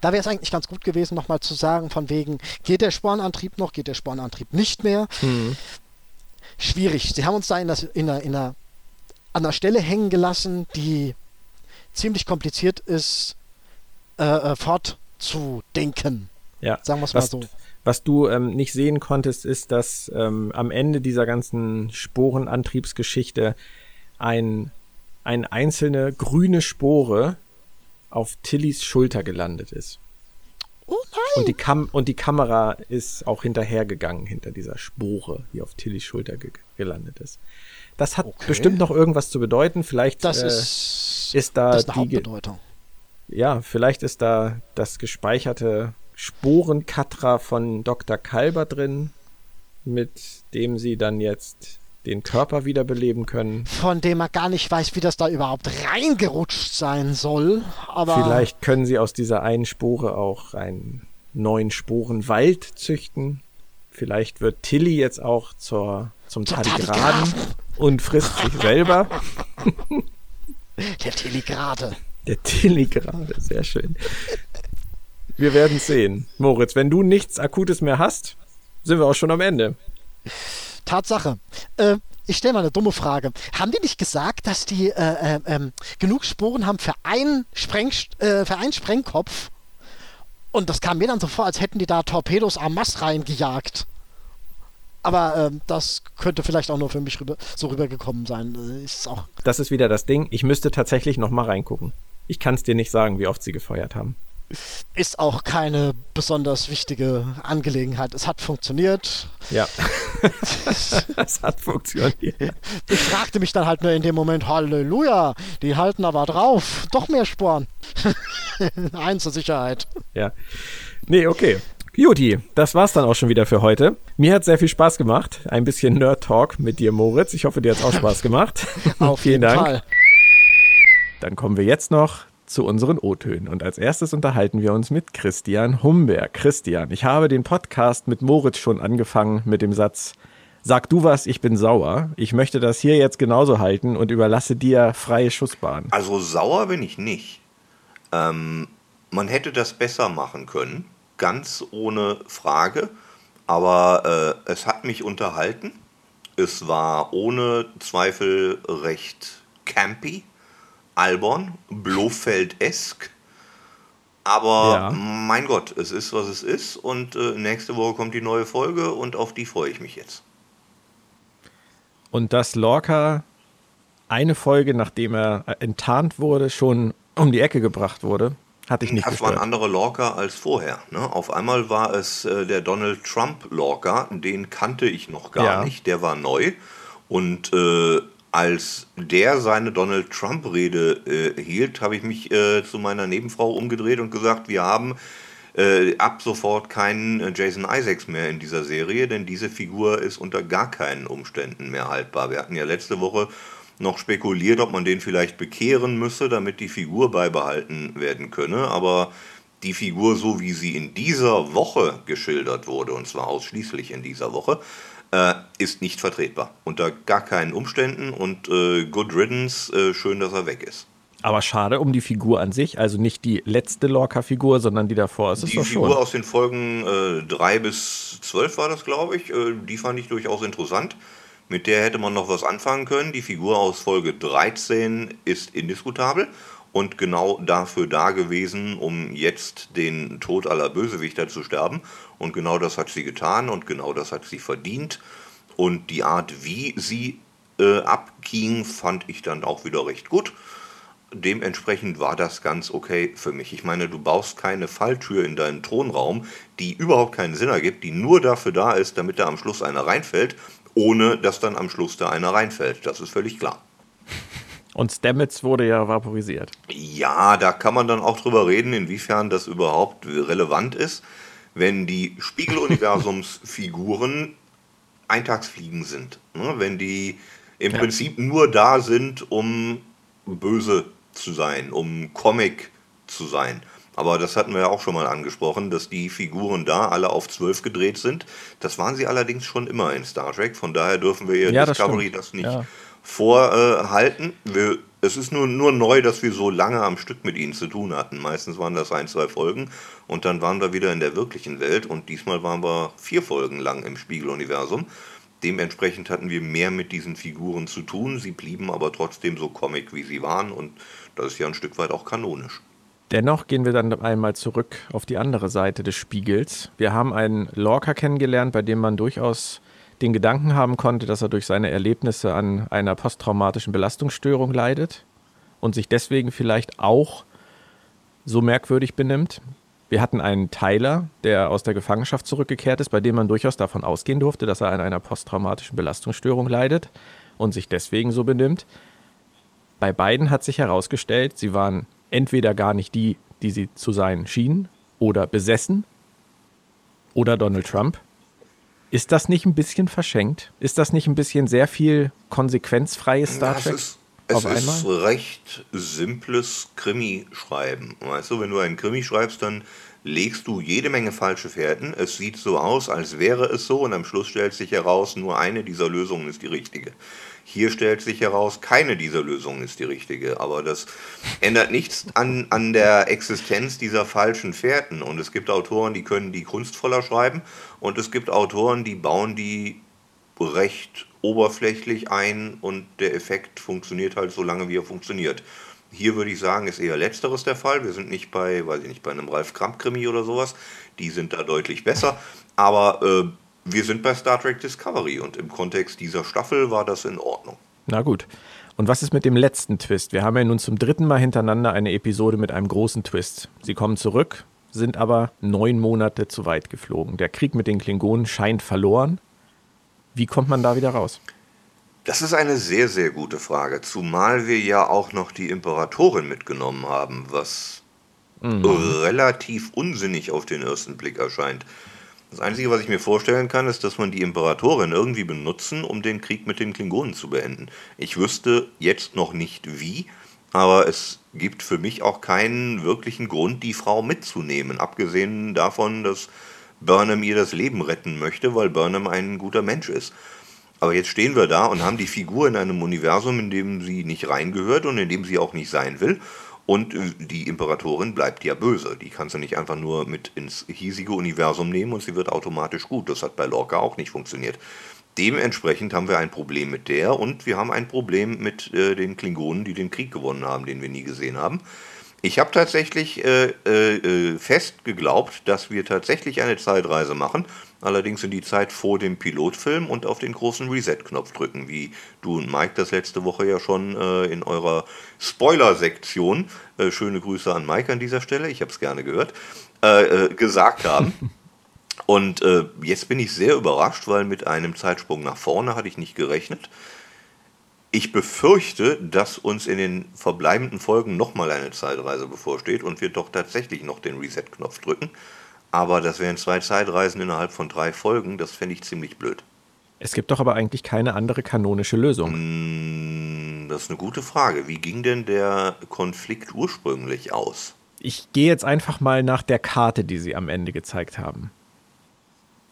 da wäre es eigentlich ganz gut gewesen, nochmal zu sagen, von wegen, geht der Spornantrieb noch, geht der Spornantrieb nicht mehr. Mhm. Schwierig. Sie haben uns da in, das, in, einer, in einer, an einer Stelle hängen gelassen, die ziemlich kompliziert ist, äh, äh, fortzudenken. Ja. Sagen wir es mal so. Was du ähm, nicht sehen konntest, ist, dass ähm, am Ende dieser ganzen Sporenantriebsgeschichte ein, eine einzelne grüne Spore auf Tillys Schulter gelandet ist. Oh nein! Und die, Kam und die Kamera ist auch hinterhergegangen hinter dieser Spore, die auf Tillys Schulter ge gelandet ist. Das hat okay. bestimmt noch irgendwas zu bedeuten. Vielleicht das äh, ist, ist da das ist eine die Hauptbedeutung. Ja, vielleicht ist da das gespeicherte Sporenkatra von Dr. Kalber drin, mit dem sie dann jetzt den Körper wiederbeleben können. Von dem man gar nicht weiß, wie das da überhaupt reingerutscht sein soll. Aber Vielleicht können sie aus dieser einen Spore auch einen neuen Sporenwald züchten. Vielleicht wird Tilly jetzt auch zur, zum Tardigraden und frisst sich selber. [laughs] Der Telegrade. Der Telegrade, sehr schön. Wir werden sehen. Moritz, wenn du nichts Akutes mehr hast, sind wir auch schon am Ende. Tatsache. Äh, ich stelle mal eine dumme Frage. Haben die nicht gesagt, dass die äh, äh, ähm, genug Sporen haben für einen, Spreng, äh, für einen Sprengkopf? Und das kam mir dann so vor, als hätten die da Torpedos am Mast reingejagt. Aber ähm, das könnte vielleicht auch nur für mich rüber, so rübergekommen sein. Äh, ist auch das ist wieder das Ding. Ich müsste tatsächlich noch mal reingucken. Ich kann es dir nicht sagen, wie oft sie gefeuert haben. Ist auch keine besonders wichtige Angelegenheit. Es hat funktioniert. Ja. [laughs] es hat funktioniert. Ich fragte mich dann halt nur in dem Moment, Halleluja, die halten aber drauf. Doch mehr Sporen. [laughs] Eins zur Sicherheit. Ja. Nee, okay. Juti, das war's dann auch schon wieder für heute. Mir hat sehr viel Spaß gemacht. Ein bisschen Nerd-Talk mit dir, Moritz. Ich hoffe, dir hat's auch Spaß gemacht. [laughs] Auf Vielen jeden Dank. Fall. Dann kommen wir jetzt noch zu unseren O-Tönen. Und als erstes unterhalten wir uns mit Christian Humberg. Christian, ich habe den Podcast mit Moritz schon angefangen mit dem Satz, sag du was, ich bin sauer. Ich möchte das hier jetzt genauso halten und überlasse dir freie Schussbahn. Also sauer bin ich nicht. Ähm, man hätte das besser machen können, ganz ohne Frage. Aber äh, es hat mich unterhalten. Es war ohne Zweifel recht campy albern, Blofeld-esk. Aber ja. mein Gott, es ist, was es ist. Und äh, nächste Woche kommt die neue Folge und auf die freue ich mich jetzt. Und dass Lorca eine Folge, nachdem er enttarnt wurde, schon um die Ecke gebracht wurde, hatte ich nicht Das gestört. war ein anderer Lorca als vorher. Ne? Auf einmal war es äh, der Donald Trump Lorca, den kannte ich noch gar ja. nicht, der war neu. Und äh, als der seine Donald Trump-Rede äh, hielt, habe ich mich äh, zu meiner Nebenfrau umgedreht und gesagt, wir haben äh, ab sofort keinen äh, Jason Isaacs mehr in dieser Serie, denn diese Figur ist unter gar keinen Umständen mehr haltbar. Wir hatten ja letzte Woche noch spekuliert, ob man den vielleicht bekehren müsse, damit die Figur beibehalten werden könne, aber die Figur, so wie sie in dieser Woche geschildert wurde, und zwar ausschließlich in dieser Woche, äh, ist nicht vertretbar. Unter gar keinen Umständen und äh, good riddance, äh, schön, dass er weg ist. Aber schade um die Figur an sich, also nicht die letzte Lorca-Figur, sondern die davor es Die Figur schon. aus den Folgen 3 äh, bis 12 war das, glaube ich, äh, die fand ich durchaus interessant. Mit der hätte man noch was anfangen können. Die Figur aus Folge 13 ist indiskutabel und genau dafür da gewesen, um jetzt den Tod aller Bösewichter zu sterben. Und genau das hat sie getan und genau das hat sie verdient. Und die Art, wie sie äh, abging, fand ich dann auch wieder recht gut. Dementsprechend war das ganz okay für mich. Ich meine, du baust keine Falltür in deinen Thronraum, die überhaupt keinen Sinn ergibt, die nur dafür da ist, damit da am Schluss einer reinfällt, ohne dass dann am Schluss da einer reinfällt. Das ist völlig klar. Und Stamets wurde ja vaporisiert. Ja, da kann man dann auch drüber reden, inwiefern das überhaupt relevant ist, wenn die Spiegeluniversumsfiguren [laughs] Eintagsfliegen sind. Ne? Wenn die im ja. Prinzip nur da sind, um böse zu sein, um Comic zu sein. Aber das hatten wir ja auch schon mal angesprochen, dass die Figuren da alle auf 12 gedreht sind. Das waren sie allerdings schon immer in Star Trek. Von daher dürfen wir ihr ja, Discovery das, das nicht ja vorhalten. Wir, es ist nur, nur neu, dass wir so lange am Stück mit ihnen zu tun hatten. Meistens waren das ein, zwei Folgen und dann waren wir wieder in der wirklichen Welt und diesmal waren wir vier Folgen lang im Spiegeluniversum. Dementsprechend hatten wir mehr mit diesen Figuren zu tun. Sie blieben aber trotzdem so comic, wie sie waren und das ist ja ein Stück weit auch kanonisch. Dennoch gehen wir dann einmal zurück auf die andere Seite des Spiegels. Wir haben einen Lorca kennengelernt, bei dem man durchaus den Gedanken haben konnte, dass er durch seine Erlebnisse an einer posttraumatischen Belastungsstörung leidet und sich deswegen vielleicht auch so merkwürdig benimmt. Wir hatten einen Tyler, der aus der Gefangenschaft zurückgekehrt ist, bei dem man durchaus davon ausgehen durfte, dass er an einer posttraumatischen Belastungsstörung leidet und sich deswegen so benimmt. Bei beiden hat sich herausgestellt, sie waren entweder gar nicht die, die sie zu sein schienen, oder besessen, oder Donald Trump. Ist das nicht ein bisschen verschenkt? Ist das nicht ein bisschen sehr viel konsequenzfreies Star Trek? Das ist, Es ist recht simples Krimi-Schreiben. Weißt du, wenn du einen Krimi schreibst, dann legst du jede Menge falsche Fährten. Es sieht so aus, als wäre es so, und am Schluss stellt sich heraus, nur eine dieser Lösungen ist die richtige. Hier stellt sich heraus, keine dieser Lösungen ist die richtige. Aber das ändert nichts an, an der Existenz dieser falschen Fährten. Und es gibt Autoren, die können die kunstvoller schreiben, und es gibt Autoren, die bauen die recht oberflächlich ein und der Effekt funktioniert halt so lange, wie er funktioniert. Hier würde ich sagen, ist eher letzteres der Fall. Wir sind nicht bei, weiß ich nicht, bei einem Ralf Kramp-Krimi oder sowas. Die sind da deutlich besser. Aber äh, wir sind bei Star Trek Discovery und im Kontext dieser Staffel war das in Ordnung. Na gut. Und was ist mit dem letzten Twist? Wir haben ja nun zum dritten Mal hintereinander eine Episode mit einem großen Twist. Sie kommen zurück, sind aber neun Monate zu weit geflogen. Der Krieg mit den Klingonen scheint verloren. Wie kommt man da wieder raus? Das ist eine sehr, sehr gute Frage, zumal wir ja auch noch die Imperatorin mitgenommen haben, was mhm. relativ unsinnig auf den ersten Blick erscheint. Das Einzige, was ich mir vorstellen kann, ist, dass man die Imperatorin irgendwie benutzen, um den Krieg mit den Klingonen zu beenden. Ich wüsste jetzt noch nicht wie, aber es gibt für mich auch keinen wirklichen Grund, die Frau mitzunehmen, abgesehen davon, dass Burnham ihr das Leben retten möchte, weil Burnham ein guter Mensch ist. Aber jetzt stehen wir da und haben die Figur in einem Universum, in dem sie nicht reingehört und in dem sie auch nicht sein will. Und die Imperatorin bleibt ja böse. Die kannst du nicht einfach nur mit ins hiesige Universum nehmen und sie wird automatisch gut. Das hat bei Lorca auch nicht funktioniert. Dementsprechend haben wir ein Problem mit der und wir haben ein Problem mit äh, den Klingonen, die den Krieg gewonnen haben, den wir nie gesehen haben. Ich habe tatsächlich äh, äh, äh, fest geglaubt, dass wir tatsächlich eine Zeitreise machen, allerdings in die Zeit vor dem Pilotfilm und auf den großen Reset-Knopf drücken, wie du und Mike das letzte Woche ja schon äh, in eurer Spoiler-Sektion, äh, schöne Grüße an Mike an dieser Stelle, ich habe es gerne gehört, äh, gesagt haben. [laughs] Und jetzt bin ich sehr überrascht, weil mit einem Zeitsprung nach vorne hatte ich nicht gerechnet. Ich befürchte, dass uns in den verbleibenden Folgen nochmal eine Zeitreise bevorsteht und wir doch tatsächlich noch den Reset-Knopf drücken. Aber das wären zwei Zeitreisen innerhalb von drei Folgen, das fände ich ziemlich blöd. Es gibt doch aber eigentlich keine andere kanonische Lösung. Hm, das ist eine gute Frage. Wie ging denn der Konflikt ursprünglich aus? Ich gehe jetzt einfach mal nach der Karte, die sie am Ende gezeigt haben.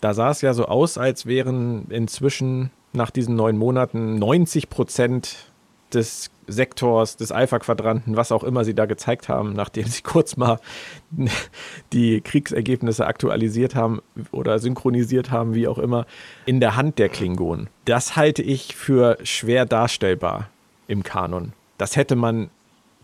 Da sah es ja so aus, als wären inzwischen nach diesen neun Monaten 90 Prozent des Sektors, des Alpha-Quadranten, was auch immer sie da gezeigt haben, nachdem sie [laughs] kurz mal die Kriegsergebnisse aktualisiert haben oder synchronisiert haben, wie auch immer, in der Hand der Klingonen. Das halte ich für schwer darstellbar im Kanon. Das hätte man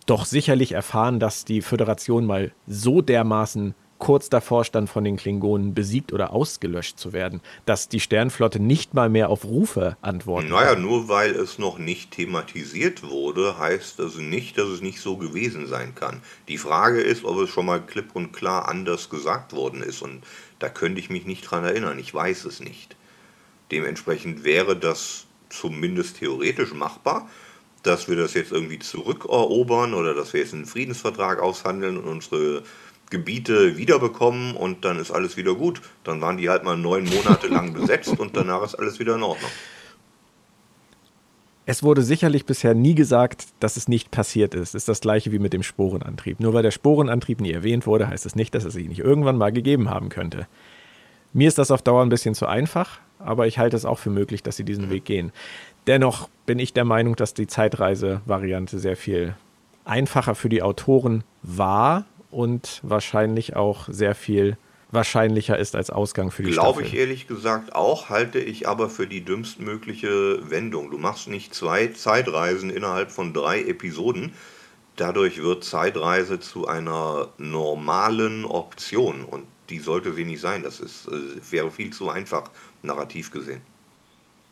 doch sicherlich erfahren, dass die Föderation mal so dermaßen kurz davor stand, von den Klingonen besiegt oder ausgelöscht zu werden, dass die Sternflotte nicht mal mehr auf Rufe antworten Naja, kann. nur weil es noch nicht thematisiert wurde, heißt das nicht, dass es nicht so gewesen sein kann. Die Frage ist, ob es schon mal klipp und klar anders gesagt worden ist und da könnte ich mich nicht dran erinnern, ich weiß es nicht. Dementsprechend wäre das zumindest theoretisch machbar, dass wir das jetzt irgendwie zurückerobern oder dass wir jetzt einen Friedensvertrag aushandeln und unsere Gebiete wiederbekommen und dann ist alles wieder gut. Dann waren die halt mal neun Monate lang [laughs] besetzt und danach ist alles wieder in Ordnung. Es wurde sicherlich bisher nie gesagt, dass es nicht passiert ist. Ist das gleiche wie mit dem Sporenantrieb. Nur weil der Sporenantrieb nie erwähnt wurde, heißt es nicht, dass es sich nicht irgendwann mal gegeben haben könnte. Mir ist das auf Dauer ein bisschen zu einfach, aber ich halte es auch für möglich, dass sie diesen mhm. Weg gehen. Dennoch bin ich der Meinung, dass die Zeitreise-Variante sehr viel einfacher für die Autoren war und wahrscheinlich auch sehr viel wahrscheinlicher ist als Ausgang für die Glaube Staffel. ich ehrlich gesagt auch, halte ich aber für die dümmstmögliche Wendung. Du machst nicht zwei Zeitreisen innerhalb von drei Episoden. Dadurch wird Zeitreise zu einer normalen Option und die sollte sie nicht sein. Das ist, äh, wäre viel zu einfach, narrativ gesehen.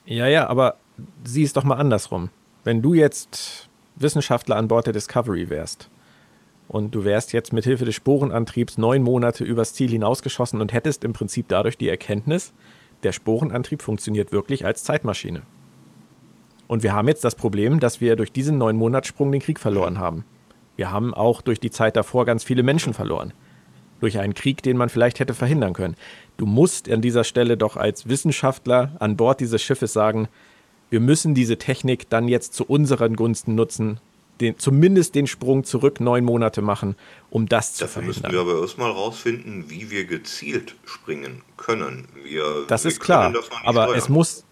Ja, ja, aber sieh es doch mal andersrum. Wenn du jetzt Wissenschaftler an Bord der Discovery wärst und du wärst jetzt mit Hilfe des Sporenantriebs neun Monate übers Ziel hinausgeschossen und hättest im Prinzip dadurch die Erkenntnis, der Sporenantrieb funktioniert wirklich als Zeitmaschine. Und wir haben jetzt das Problem, dass wir durch diesen neun Monatssprung den Krieg verloren haben. Wir haben auch durch die Zeit davor ganz viele Menschen verloren. Durch einen Krieg, den man vielleicht hätte verhindern können. Du musst an dieser Stelle doch als Wissenschaftler an Bord dieses Schiffes sagen, wir wir müssen diese Technik dann jetzt zu unseren Gunsten nutzen, den, zumindest den Sprung zurück neun Monate machen, um das zu Dafür verhindern. müssen wir aber erstmal rausfinden, wie wir gezielt springen können. Wir, das wir ist klar, das aber steuern. es muss,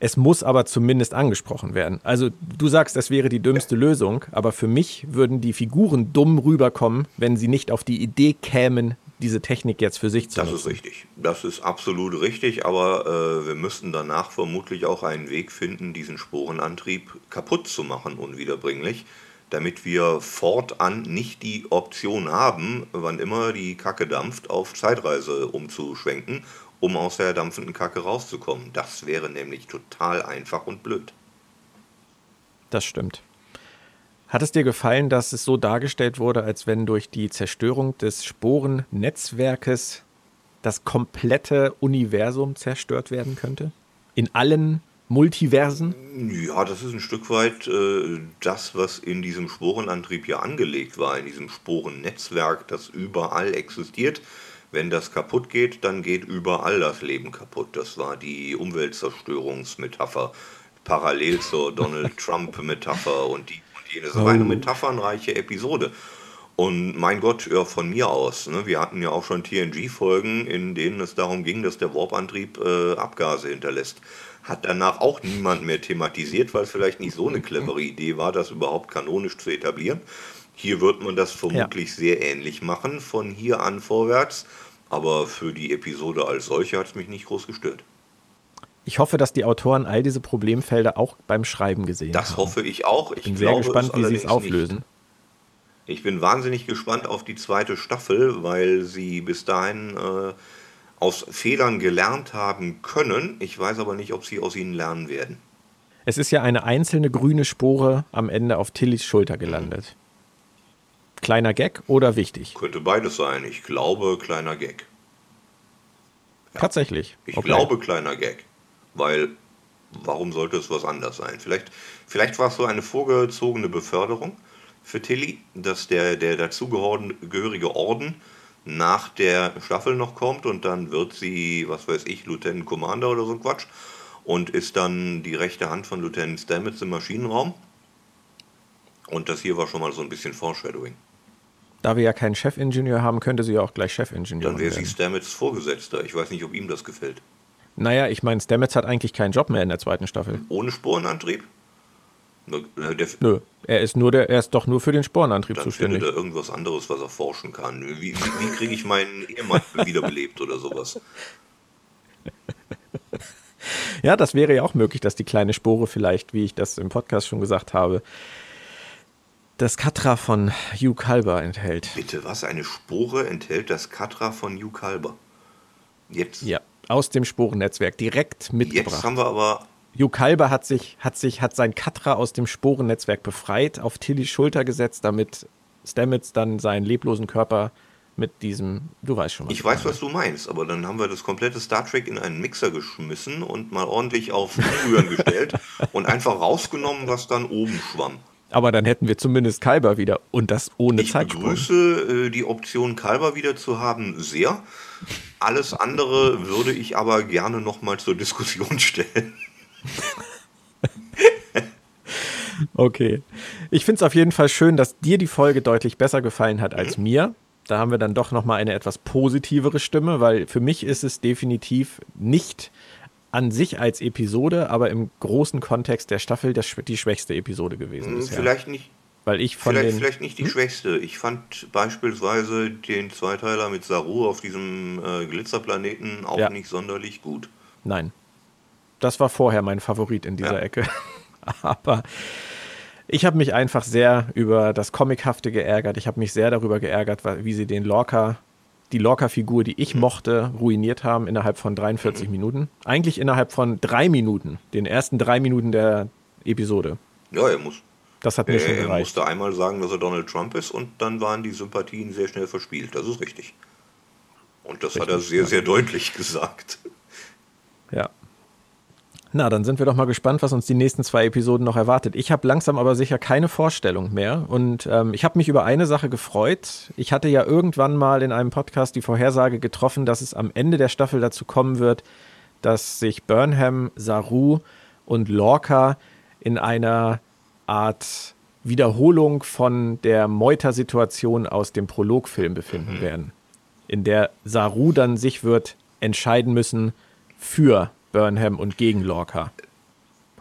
es muss aber zumindest angesprochen werden. Also du sagst, das wäre die dümmste Lösung, aber für mich würden die Figuren dumm rüberkommen, wenn sie nicht auf die Idee kämen, diese Technik jetzt für sich zu Das nutzen. ist richtig. Das ist absolut richtig, aber äh, wir müssten danach vermutlich auch einen Weg finden, diesen Sporenantrieb kaputt zu machen, unwiederbringlich, damit wir fortan nicht die Option haben, wann immer die Kacke dampft, auf Zeitreise umzuschwenken, um aus der dampfenden Kacke rauszukommen. Das wäre nämlich total einfach und blöd. Das stimmt. Hat es dir gefallen, dass es so dargestellt wurde, als wenn durch die Zerstörung des Sporennetzwerkes das komplette Universum zerstört werden könnte? In allen Multiversen? Ja, das ist ein Stück weit äh, das, was in diesem Sporenantrieb ja angelegt war, in diesem Sporennetzwerk, das überall existiert. Wenn das kaputt geht, dann geht überall das Leben kaputt. Das war die Umweltzerstörungsmetapher, parallel zur [laughs] Donald Trump-Metapher und die jene. Das war eine metaphernreiche Episode. Und mein Gott, ja, von mir aus. Ne? Wir hatten ja auch schon TNG-Folgen, in denen es darum ging, dass der Warp-Antrieb äh, Abgase hinterlässt. Hat danach auch niemand mehr thematisiert, weil es vielleicht nicht so eine clevere Idee war, das überhaupt kanonisch zu etablieren. Hier wird man das vermutlich sehr ähnlich machen, von hier an vorwärts. Aber für die Episode als solche hat es mich nicht groß gestört. Ich hoffe, dass die Autoren all diese Problemfelder auch beim Schreiben gesehen Das haben. hoffe ich auch. Ich bin sehr gespannt, wie sie es auflösen. Nicht. Ich bin wahnsinnig gespannt auf die zweite Staffel, weil sie bis dahin äh, aus Fehlern gelernt haben können. Ich weiß aber nicht, ob sie aus ihnen lernen werden. Es ist ja eine einzelne grüne Spore am Ende auf Tillys Schulter gelandet. Kleiner Gag oder wichtig? Könnte beides sein. Ich glaube, kleiner Gag. Tatsächlich. Ich Okay. glaube, kleiner Gag. Weil, warum sollte es was anders sein? Vielleicht, vielleicht war es so eine vorgezogene Beförderung für Tilly, dass der, der dazugehörige Orden nach der Staffel noch kommt und dann wird sie, was weiß ich, Lieutenant Commander oder so ein Quatsch und ist dann die rechte Hand von Lieutenant Stamets im Maschinenraum. Und das hier war schon mal so ein bisschen Foreshadowing. Da wir ja keinen Chefingenieur haben, könnte sie ja auch gleich Chefingenieur Dann wäre sie werden. Stamets Vorgesetzter. Ich weiß nicht, ob ihm das gefällt. Naja, ich meine, Stamets hat eigentlich keinen Job mehr in der zweiten Staffel. Ohne Sporenantrieb? Äh, Der, Nö, er ist nur der, er ist doch nur für den Sporenantrieb Dann zuständig. er irgendwas anderes, was er forschen kann. Wie, wie, wie kriege ich meinen Ehemann [laughs] wiederbelebt oder sowas? [laughs] Ja, das wäre ja auch möglich, dass die kleine Spore vielleicht, wie ich das im Podcast schon gesagt habe, das Katra von Hugh Kalber enthält. Bitte, was? Eine Spore enthält das Katra von Hugh Kalber. Jetzt, Ja, aus dem Sporennetzwerk direkt jetzt mitgebracht. haben wir aber. Hugh Kalber hat sich, hat sich, hat sein Katra aus dem Sporennetzwerk befreit, auf Tillys Schulter gesetzt, damit Stamets dann seinen leblosen Körper mit diesem, du weißt schon was. Ich weiß, was du meinst, aber dann haben wir das komplette Star Trek in einen Mixer geschmissen und mal ordentlich auf Umrühren gestellt [laughs] und einfach rausgenommen, was dann oben schwamm. Aber dann hätten wir zumindest Kalber wieder und das ohne Ich Zeitsprung. begrüße äh, die Option, Kalber wieder zu haben, sehr. Alles andere würde ich aber gerne nochmal zur Diskussion [laughs] stellen. Okay. Ich finde es auf jeden Fall schön, dass dir die Folge deutlich besser gefallen hat als mir. Da haben wir dann doch nochmal eine etwas positivere Stimme, weil für mich ist es definitiv nicht an sich als Episode, aber im großen Kontext der Staffel das, die schwächste Episode gewesen Hm, bisher. Vielleicht nicht, Weil ich von vielleicht, den. vielleicht nicht die schwächste. Ich fand beispielsweise den Zweiteiler mit Saru auf diesem äh, Glitzerplaneten auch Ja. nicht sonderlich gut. Nein. Das war vorher mein Favorit in dieser Ja. Ecke. [laughs] Aber ich habe mich einfach sehr über das Comichafte geärgert. Ich habe mich sehr darüber geärgert, wie sie den Lorca, die Lorca-Figur, die ich mochte, ruiniert haben innerhalb von 43 Minuten. Eigentlich innerhalb von drei Minuten, den ersten drei Minuten der Episode. Ja, er, muss, Das hat mir er, schon er gereicht. musste einmal sagen, dass er Donald Trump ist und dann waren die Sympathien sehr schnell verspielt. Das ist richtig. Und das hat er Richtig, sehr, sehr deutlich [laughs] gesagt. Ja. Na, dann sind wir doch mal gespannt, was uns die nächsten zwei Episoden noch erwartet. Ich habe langsam aber sicher keine Vorstellung mehr und ähm, ich habe mich über eine Sache gefreut. Ich hatte ja irgendwann mal in einem Podcast die Vorhersage getroffen, dass es am Ende der Staffel dazu kommen wird, dass sich Burnham, Saru und Lorca in einer Art Wiederholung von der Meuter-Situation aus dem Prologfilm befinden mhm. werden, in der Saru dann sich wird entscheiden müssen für Burnham und gegen Lorca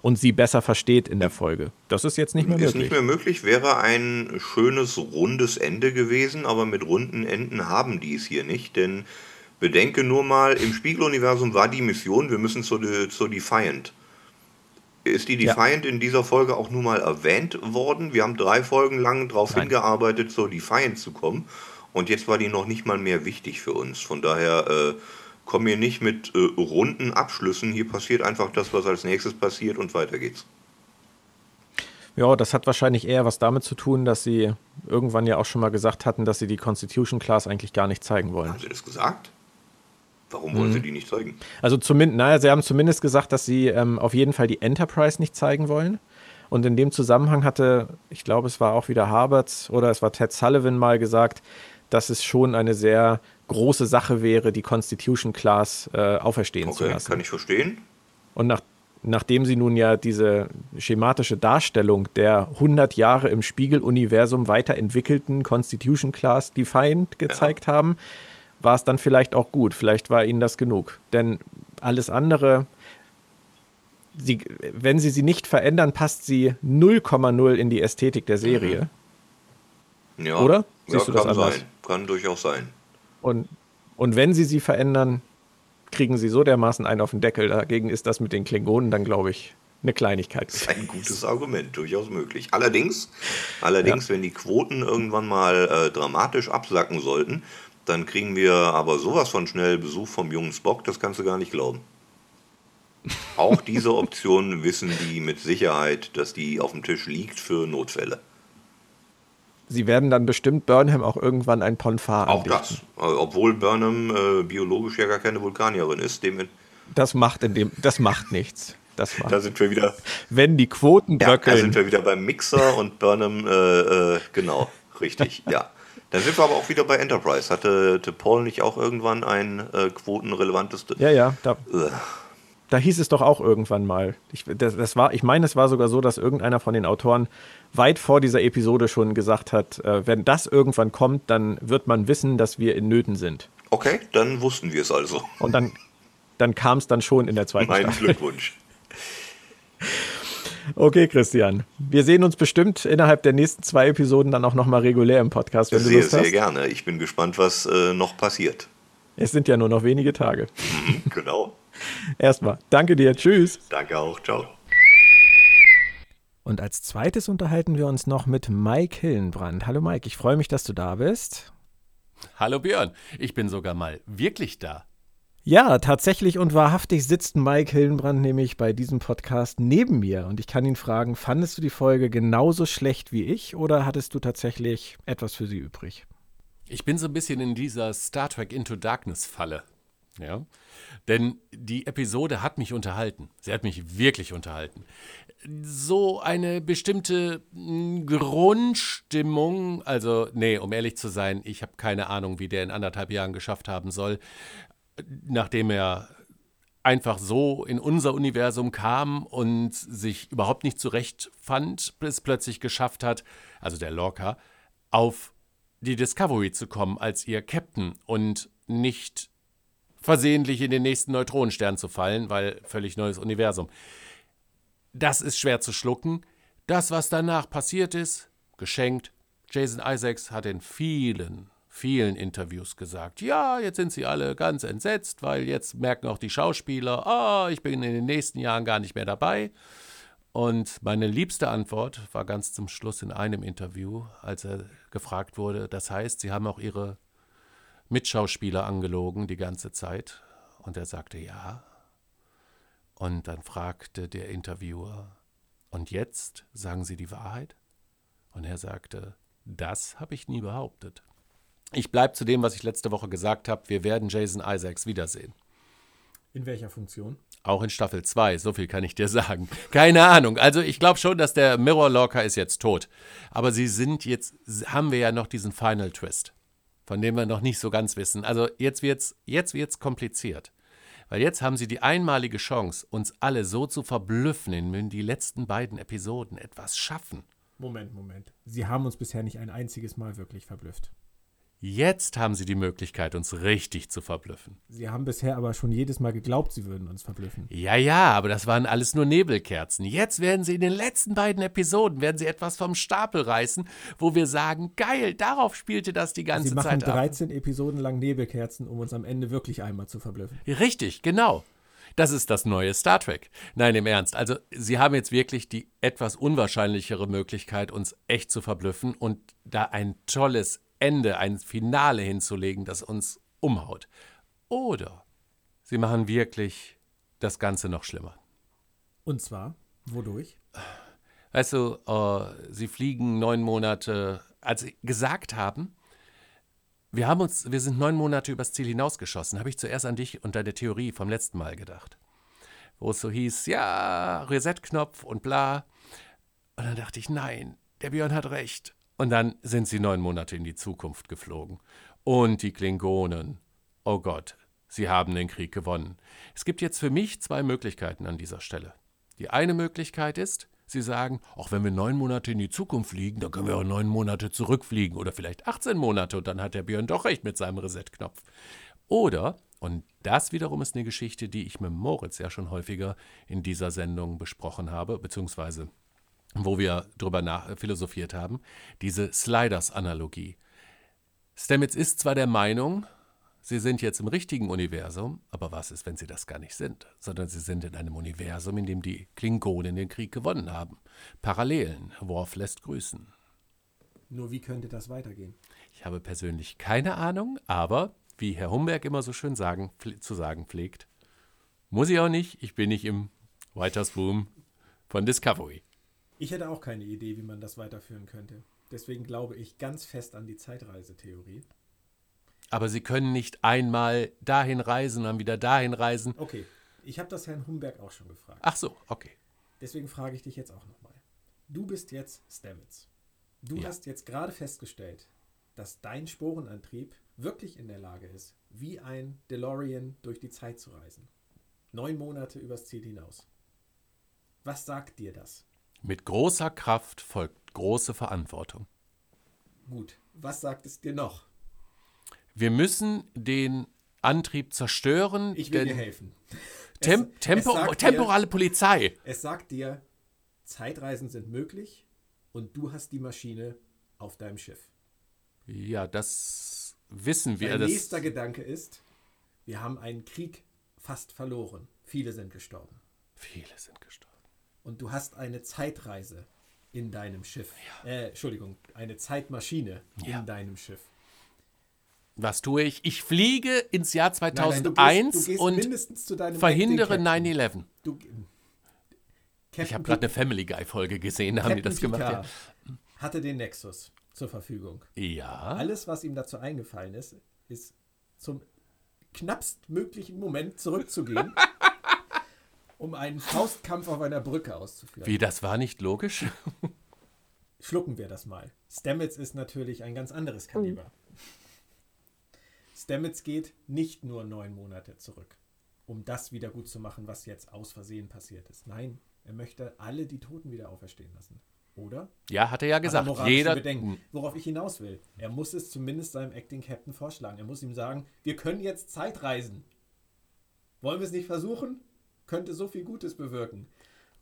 und sie besser versteht in der Folge. Das ist jetzt nicht mehr möglich. Ist nicht mehr möglich, wäre ein schönes, rundes Ende gewesen, aber mit runden Enden haben die es hier nicht, denn bedenke nur mal, im Spiegeluniversum war die Mission, wir müssen zur, zur Defiant. Ist die Defiant ja. in dieser Folge auch nur mal erwähnt worden? Wir haben drei Folgen lang darauf hingearbeitet, zur Defiant zu kommen. Und jetzt war die noch nicht mal mehr wichtig für uns. Von daher äh, komm hier nicht mit äh, runden Abschlüssen. Hier passiert einfach das, was als nächstes passiert und weiter geht's. Ja, das hat wahrscheinlich eher was damit zu tun, dass sie irgendwann ja auch schon mal gesagt hatten, dass sie die Constitution Class eigentlich gar nicht zeigen wollen. Haben sie das gesagt? Warum wollen mhm. sie die nicht zeigen? Also zumindest, naja, sie haben zumindest gesagt, dass sie ähm, auf jeden Fall die Enterprise nicht zeigen wollen. Und in dem Zusammenhang hatte, ich glaube, es war auch wieder Harberts oder es war Ted Sullivan mal gesagt, dass es schon eine sehr große Sache wäre, die Constitution Class äh, auferstehen okay, zu lassen. Kann ich verstehen. Und nach, nachdem sie nun ja diese schematische Darstellung der 100 Jahre im Spiegeluniversum weiterentwickelten Constitution Class Defiant gezeigt ja. haben, war es dann vielleicht auch gut. Vielleicht war ihnen das genug. Denn alles andere, sie, wenn sie sie nicht verändern, passt sie 0,0 in die Ästhetik der Serie. Mhm. Ja. Oder? Siehst ja, du das anders? sein. Kann durchaus sein. Und, und wenn sie sie verändern, kriegen sie so dermaßen einen auf den Deckel. Dagegen ist das mit den Klingonen dann, glaube ich, eine Kleinigkeit. Das ist ein gutes Argument, durchaus möglich. Allerdings, allerdings ja. wenn die Quoten irgendwann mal äh, dramatisch absacken sollten, dann kriegen wir aber sowas von schnell Besuch vom jungen Spock, das kannst du gar nicht glauben. Auch diese [laughs] Option wissen die mit Sicherheit, dass die auf dem Tisch liegt für Notfälle. Sie werden dann bestimmt Burnham auch irgendwann ein Ponfar Auch das, äh, obwohl Burnham äh, biologisch ja gar keine Vulkanierin ist. Dem das macht in dem, das macht nichts. Das macht. Da sind wir wieder. Wenn die Quoten bröckeln. Ja, da sind wir wieder beim Mixer und Burnham, äh, äh, genau, richtig, [laughs] ja. Dann sind wir aber auch wieder bei Enterprise. Hatte, hatte Paul nicht auch irgendwann ein äh, quotenrelevantes. Ja, ja. Da, da, hieß es doch auch irgendwann mal. Ich, das, das, war, ich meine, es war sogar so, dass irgendeiner von den Autoren weit vor dieser Episode schon gesagt hat, äh, wenn das irgendwann kommt, dann wird man wissen, dass wir in Nöten sind. Okay, dann wussten wir es also. Und dann, dann kam es dann schon in der zweiten Mein Staffel. Glückwunsch. [laughs] Okay, Christian. Wir sehen uns bestimmt innerhalb der nächsten zwei Episoden dann auch nochmal regulär im Podcast, wenn sehr, du Lust hast. Sehr gerne. Ich bin gespannt, was äh, noch passiert. Es sind ja nur noch wenige Tage. Mhm, genau. [laughs] Erstmal, danke dir. Tschüss. Danke auch. Ciao. Und als zweites unterhalten wir uns noch mit Mike Hillenbrand. Hallo Mike, ich freue mich, dass du da bist. Hallo Björn, ich bin sogar mal wirklich da. Ja, tatsächlich und wahrhaftig sitzt Mike Hillenbrand nämlich bei diesem Podcast neben mir und ich kann ihn fragen, fandest du die Folge genauso schlecht wie ich oder hattest du tatsächlich etwas für sie übrig? Ich bin so ein bisschen in dieser Star Trek Into Darkness Falle. Ja, denn die Episode hat mich unterhalten. Sie hat mich wirklich unterhalten. So eine bestimmte hm, Grundstimmung, also nee, um ehrlich zu sein, ich habe keine Ahnung, wie der in anderthalb Jahren geschafft haben soll, nachdem er einfach so in unser Universum kam und sich überhaupt nicht zurechtfand, bis plötzlich geschafft hat, also der Lorca, auf die Discovery zu kommen als ihr Captain und nicht versehentlich in den nächsten Neutronenstern zu fallen, weil völlig neues Universum. Das ist schwer zu schlucken. Das, was danach passiert ist, geschenkt. Jason Isaacs hat in vielen vielen Interviews gesagt, ja, jetzt sind sie alle ganz entsetzt, weil jetzt merken auch die Schauspieler, oh, ich bin in den nächsten Jahren gar nicht mehr dabei. Und meine liebste Antwort war ganz zum Schluss in einem Interview, als er gefragt wurde, das heißt, sie haben auch ihre Mitschauspieler angelogen die ganze Zeit. Und er sagte ja. Und dann fragte der Interviewer, und jetzt sagen Sie die Wahrheit? Und er sagte, das habe ich nie behauptet. Ich bleibe zu dem, was ich letzte Woche gesagt habe. Wir werden Jason Isaacs wiedersehen. In welcher Funktion? Auch in Staffel 2, so viel kann ich dir sagen. Keine Ahnung. Also ich glaube schon, dass der Mirror Locker ist jetzt tot. Aber sie sind jetzt, haben wir ja noch diesen Final Twist, von dem wir noch nicht so ganz wissen. Also jetzt wird's, jetzt wird's kompliziert. Weil jetzt haben sie die einmalige Chance, uns alle so zu verblüffen, indem die letzten beiden Episoden etwas schaffen. Moment, Moment. Sie haben uns bisher nicht ein einziges Mal wirklich verblüfft. Jetzt haben sie die Möglichkeit, uns richtig zu verblüffen. Sie haben bisher aber schon jedes Mal geglaubt, sie würden uns verblüffen. Ja, ja, aber das waren alles nur Nebelkerzen. Jetzt werden sie in den letzten beiden Episoden, werden sie etwas vom Stapel reißen, wo wir sagen, geil, darauf spielte das die ganze sie machen Zeit ab. 13 Episoden lang Nebelkerzen, um uns am Ende wirklich einmal zu verblüffen. Richtig, genau. Das ist das neue Star Trek. Nein, im Ernst. Also, Sie haben jetzt wirklich die etwas unwahrscheinlichere Möglichkeit, uns echt zu verblüffen und da ein tolles Ende, ein Finale hinzulegen, das uns umhaut. Oder Sie machen wirklich das Ganze noch schlimmer. Und zwar, wodurch? Weißt du, äh, Sie fliegen neun Monate, als Sie gesagt haben, wir haben uns, wir sind neun Monate übers Ziel hinausgeschossen, habe ich zuerst an dich und deine Theorie vom letzten Mal gedacht. Wo es so hieß, ja, Reset-Knopf und bla. Und dann dachte ich, nein, der Björn hat recht. Und dann sind sie neun Monate in die Zukunft geflogen. Und die Klingonen. Oh Gott, sie haben den Krieg gewonnen. Es gibt jetzt für mich zwei Möglichkeiten an dieser Stelle. Die eine Möglichkeit ist, sie sagen, auch wenn wir neun Monate in die Zukunft fliegen, dann können wir auch neun Monate zurückfliegen oder vielleicht 18 Monate und dann hat der Björn doch recht mit seinem Reset-Knopf. Oder, und das wiederum ist eine Geschichte, die ich mit Moritz ja schon häufiger in dieser Sendung besprochen habe, beziehungsweise wo wir drüber nach, philosophiert haben, diese Sliders-Analogie. Stamets ist zwar der Meinung, sie sind jetzt im richtigen Universum, aber was ist, wenn sie das gar nicht sind, sondern sie sind in einem Universum, in dem die Klingonen den Krieg gewonnen haben. Parallelen, Worf lässt grüßen. Nur wie könnte das weitergehen? Ich habe persönlich keine Ahnung, aber wie Herr Humberg immer so schön sagen, zu sagen pflegt, muss ich auch nicht, ich bin nicht im White Boom von Discovery. Ich hätte auch keine Idee, wie man das weiterführen könnte. Deswegen glaube ich ganz fest an die Zeitreisetheorie. Aber Sie können nicht einmal dahin reisen, dann wieder dahin reisen. Okay, ich habe das Herrn Humberg auch schon gefragt. Ach so, okay. Deswegen frage ich dich jetzt auch nochmal. Du bist jetzt Stamets. Du Ja. hast jetzt gerade festgestellt, dass dein Sporenantrieb wirklich in der Lage ist, wie ein DeLorean durch die Zeit zu reisen. Neun Monate übers Ziel hinaus. Was sagt dir das? Mit großer Kraft folgt große Verantwortung. Gut, was sagt es dir noch? Wir müssen den Antrieb zerstören, Ich will dir helfen. Tem Es- Tempo es temporale Polizei. Es sagt dir, Zeitreisen sind möglich und du hast die Maschine auf deinem Schiff. Ja, das wissen wir. Das, nächster Gedanke ist, wir haben einen Krieg fast verloren. Viele sind gestorben. viele sind gestorben. Und du hast eine Zeitreise in deinem Schiff. Äh, Entschuldigung, eine Zeitmaschine Ja. in deinem Schiff. Was tue ich? Ich fliege ins Jahr Nein, nein, du 2001 gehst, du gehst und verhindere Acting Captain. 9-11. Du, Ich habe gerade eine Family Guy-Folge gesehen, da haben die das gemacht. Ja. hatte den Nexus zur Verfügung. ja. Alles, was ihm dazu eingefallen ist, ist zum knappstmöglichen Moment zurückzugehen, [laughs] um einen Faustkampf auf einer Brücke auszuführen. Wie, das war nicht logisch? Schlucken wir das mal. Stamets ist natürlich ein ganz anderes Kaliber. Stamets geht nicht nur neun Monate zurück, um das wieder gut zu machen, was jetzt aus Versehen passiert ist. Nein, er möchte alle die Toten wieder auferstehen lassen. Oder? Ja, hat er ja er gesagt. moralische Jeder. Bedenken. Worauf ich hinaus will. Er muss es zumindest seinem Acting Captain vorschlagen. Er muss ihm sagen, wir können jetzt Zeitreisen. Wollen wir es nicht versuchen? Könnte so viel Gutes bewirken.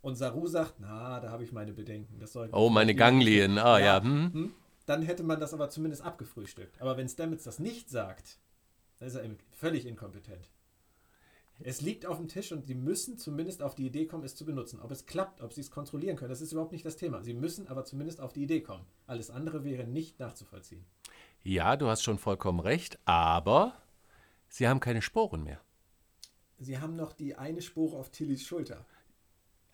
Und Saru sagt, na, da habe ich meine Bedenken. Das wir Oh, meine Ganglien. Ah, ja. Ja. Hm. hm? Dann hätte man das aber zumindest abgefrühstückt. Aber wenn Stamets das nicht sagt, dann ist er völlig inkompetent. Es liegt auf dem Tisch und sie müssen zumindest auf die Idee kommen, es zu benutzen. Ob es klappt, ob sie es kontrollieren können, das ist überhaupt nicht das Thema. Sie müssen aber zumindest auf die Idee kommen. Alles andere wäre nicht nachzuvollziehen. Ja, du hast schon vollkommen recht, aber sie haben keine Sporen mehr. Sie haben noch die eine Spore auf Tillys Schulter.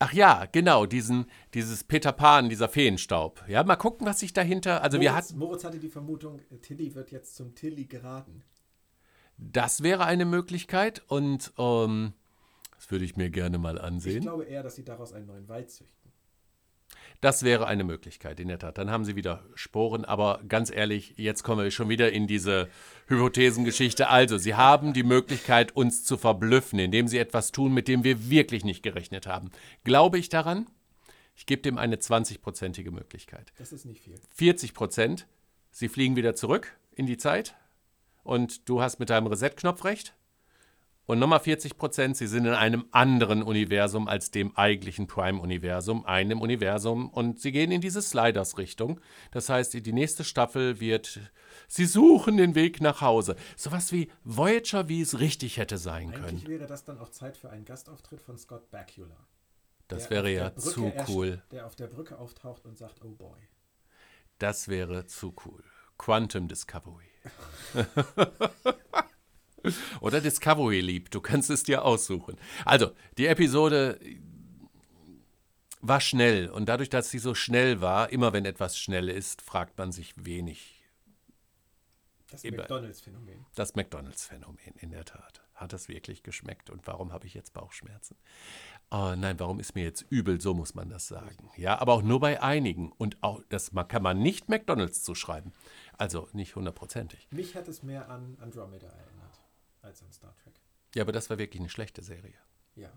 Ach ja, genau, diesen, dieses Peter Pan, dieser Feenstaub. Ja, mal gucken, was sich dahinter. Also wir Moritz, hatten. Moritz hatte die Vermutung, Tilly wird jetzt zum Tilly geraten. Das wäre eine Möglichkeit und ähm, das würde ich mir gerne mal Ich ansehen. glaube eher, dass sie daraus einen neuen Wald züchten. Das wäre eine Möglichkeit, in der Tat. Dann haben sie wieder Sporen, aber ganz ehrlich, jetzt kommen wir schon wieder in diese Hypothesengeschichte. Also, sie haben die Möglichkeit, uns zu verblüffen, indem sie etwas tun, mit dem wir wirklich nicht gerechnet haben. Glaube ich daran? Ich gebe dem eine 20-prozentige Möglichkeit. Das ist nicht viel. 40 Prozent, sie fliegen wieder zurück in die Zeit und du hast mit deinem Reset-Knopf recht. Und nochmal 40 Prozent, sie sind in einem anderen Universum als dem eigentlichen Prime-Universum, einem Universum. Und sie gehen in diese Sliders-Richtung. Das heißt, die nächste Staffel wird, sie suchen den Weg nach Hause. Sowas wie Voyager, wie es richtig hätte sein können. Eigentlich wäre das dann auch Zeit für einen Gastauftritt von Scott Bakula. Das wäre ja Brücke zu cool. Der auf der Brücke auftaucht und sagt, oh boy. Das wäre zu cool. Quantum Discovery. [laughs] [laughs] Oder Discovery Leap, du kannst es dir aussuchen. Also, die Episode war schnell und dadurch, dass sie so schnell war, immer wenn etwas schnell ist, fragt man sich wenig. Das. McDonalds-Phänomen. Das McDonalds-Phänomen, in der Tat. Hat das wirklich geschmeckt und warum habe ich jetzt Bauchschmerzen? Oh nein, warum ist mir jetzt übel? So muss man das sagen. Ja, aber auch nur bei einigen. Und auch das kann man nicht McDonalds zuschreiben. Also nicht hundertprozentig. Mich hat es mehr an Andromeda erinnert als an Star Trek. Ja, aber das war wirklich eine schlechte Serie. Ja.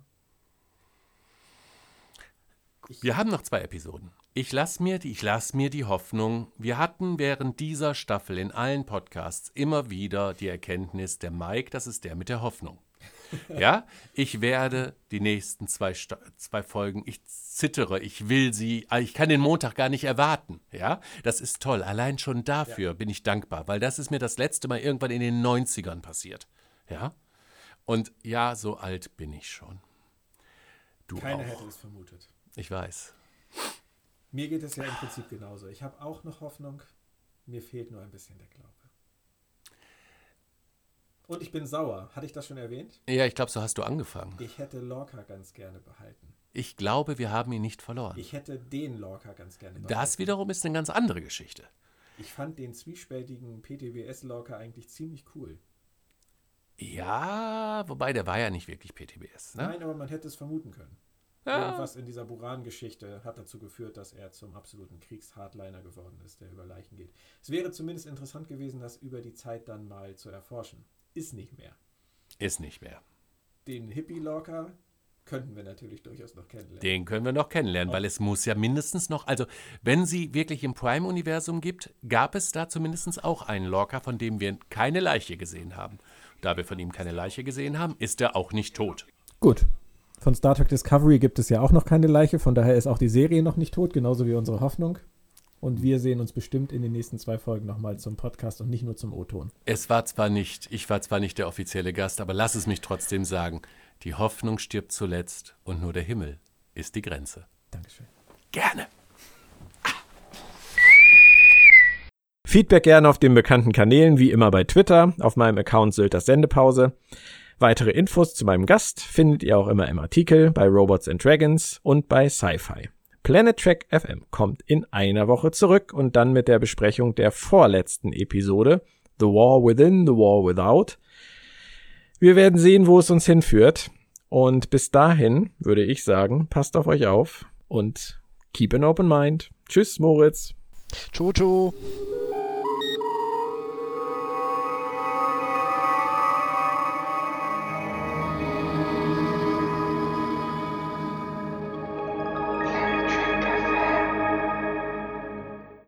Wir haben noch zwei Episoden. Ich lasse mir, die- ich lass mir die Hoffnung, wir hatten während dieser Staffel in allen Podcasts immer wieder die Erkenntnis, der Mike, das ist der mit der Hoffnung. [laughs] Ja, ich werde die nächsten zwei, Sta- zwei Folgen, ich zittere, ich will sie, ah, ich kann den Montag gar nicht erwarten. Ja, das ist toll. Allein schon dafür bin ich dankbar, weil das ist mir das letzte Mal irgendwann in den 90ern passiert. Ja, und ja, so alt bin ich schon. Du Keiner auch. hätte es vermutet. Ich weiß. Mir geht es ja im Prinzip genauso. Ich habe auch noch Hoffnung. Mir fehlt nur ein bisschen der Glaube. Und ich bin sauer. Hatte ich das schon erwähnt? Ja, ich glaube, so hast du angefangen. Ich hätte Lorca ganz gerne behalten. Ich glaube, wir haben ihn nicht verloren. Ich hätte den Lorca ganz gerne behalten. Das wiederum ist eine ganz andere Geschichte. Ich fand den zwiespältigen PTBS-Lorca eigentlich ziemlich cool. Ja, wobei der war ja nicht wirklich PTBS. Ne? Nein, aber man hätte es vermuten können. Ja. Irgendwas in dieser Buran-Geschichte hat dazu geführt, dass er zum absoluten Kriegshardliner geworden ist, der über Leichen geht. Es wäre zumindest interessant gewesen, das über die Zeit dann mal zu erforschen. Ist nicht mehr. Ist nicht mehr. Den Hippie-Lorca könnten wir natürlich durchaus noch kennenlernen. Den können wir noch kennenlernen, weil es muss ja mindestens noch, also wenn sie wirklich im Prime-Universum gibt, gab es da zumindest auch einen Lorca, von dem wir keine Leiche gesehen haben. Da wir von ihm keine Leiche gesehen haben, ist er auch nicht tot. Gut. Von Star Trek Discovery gibt es ja auch noch keine Leiche, von daher ist auch die Serie noch nicht tot, genauso wie unsere Hoffnung. Und wir sehen uns bestimmt in den nächsten zwei Folgen nochmal zum Podcast und nicht nur zum O-Ton. Es war zwar nicht, ich war zwar nicht der offizielle Gast, aber lass es mich trotzdem sagen. Die Hoffnung stirbt zuletzt und nur der Himmel ist die Grenze. Dankeschön. Gerne. Feedback gerne auf den bekannten Kanälen, wie immer bei Twitter, auf meinem Account Sylters Sendepause. Weitere Infos zu meinem Gast findet ihr auch immer im Artikel bei Robots and Dragons und bei Sci-Fi. Planet Trek FM kommt in einer Woche zurück und dann mit der Besprechung der vorletzten Episode The War Within, The War Without. Wir werden sehen, wo es uns hinführt. Und bis dahin würde ich sagen, passt auf euch auf und keep an open mind. Tschüss, Moritz. Tschu, tschu.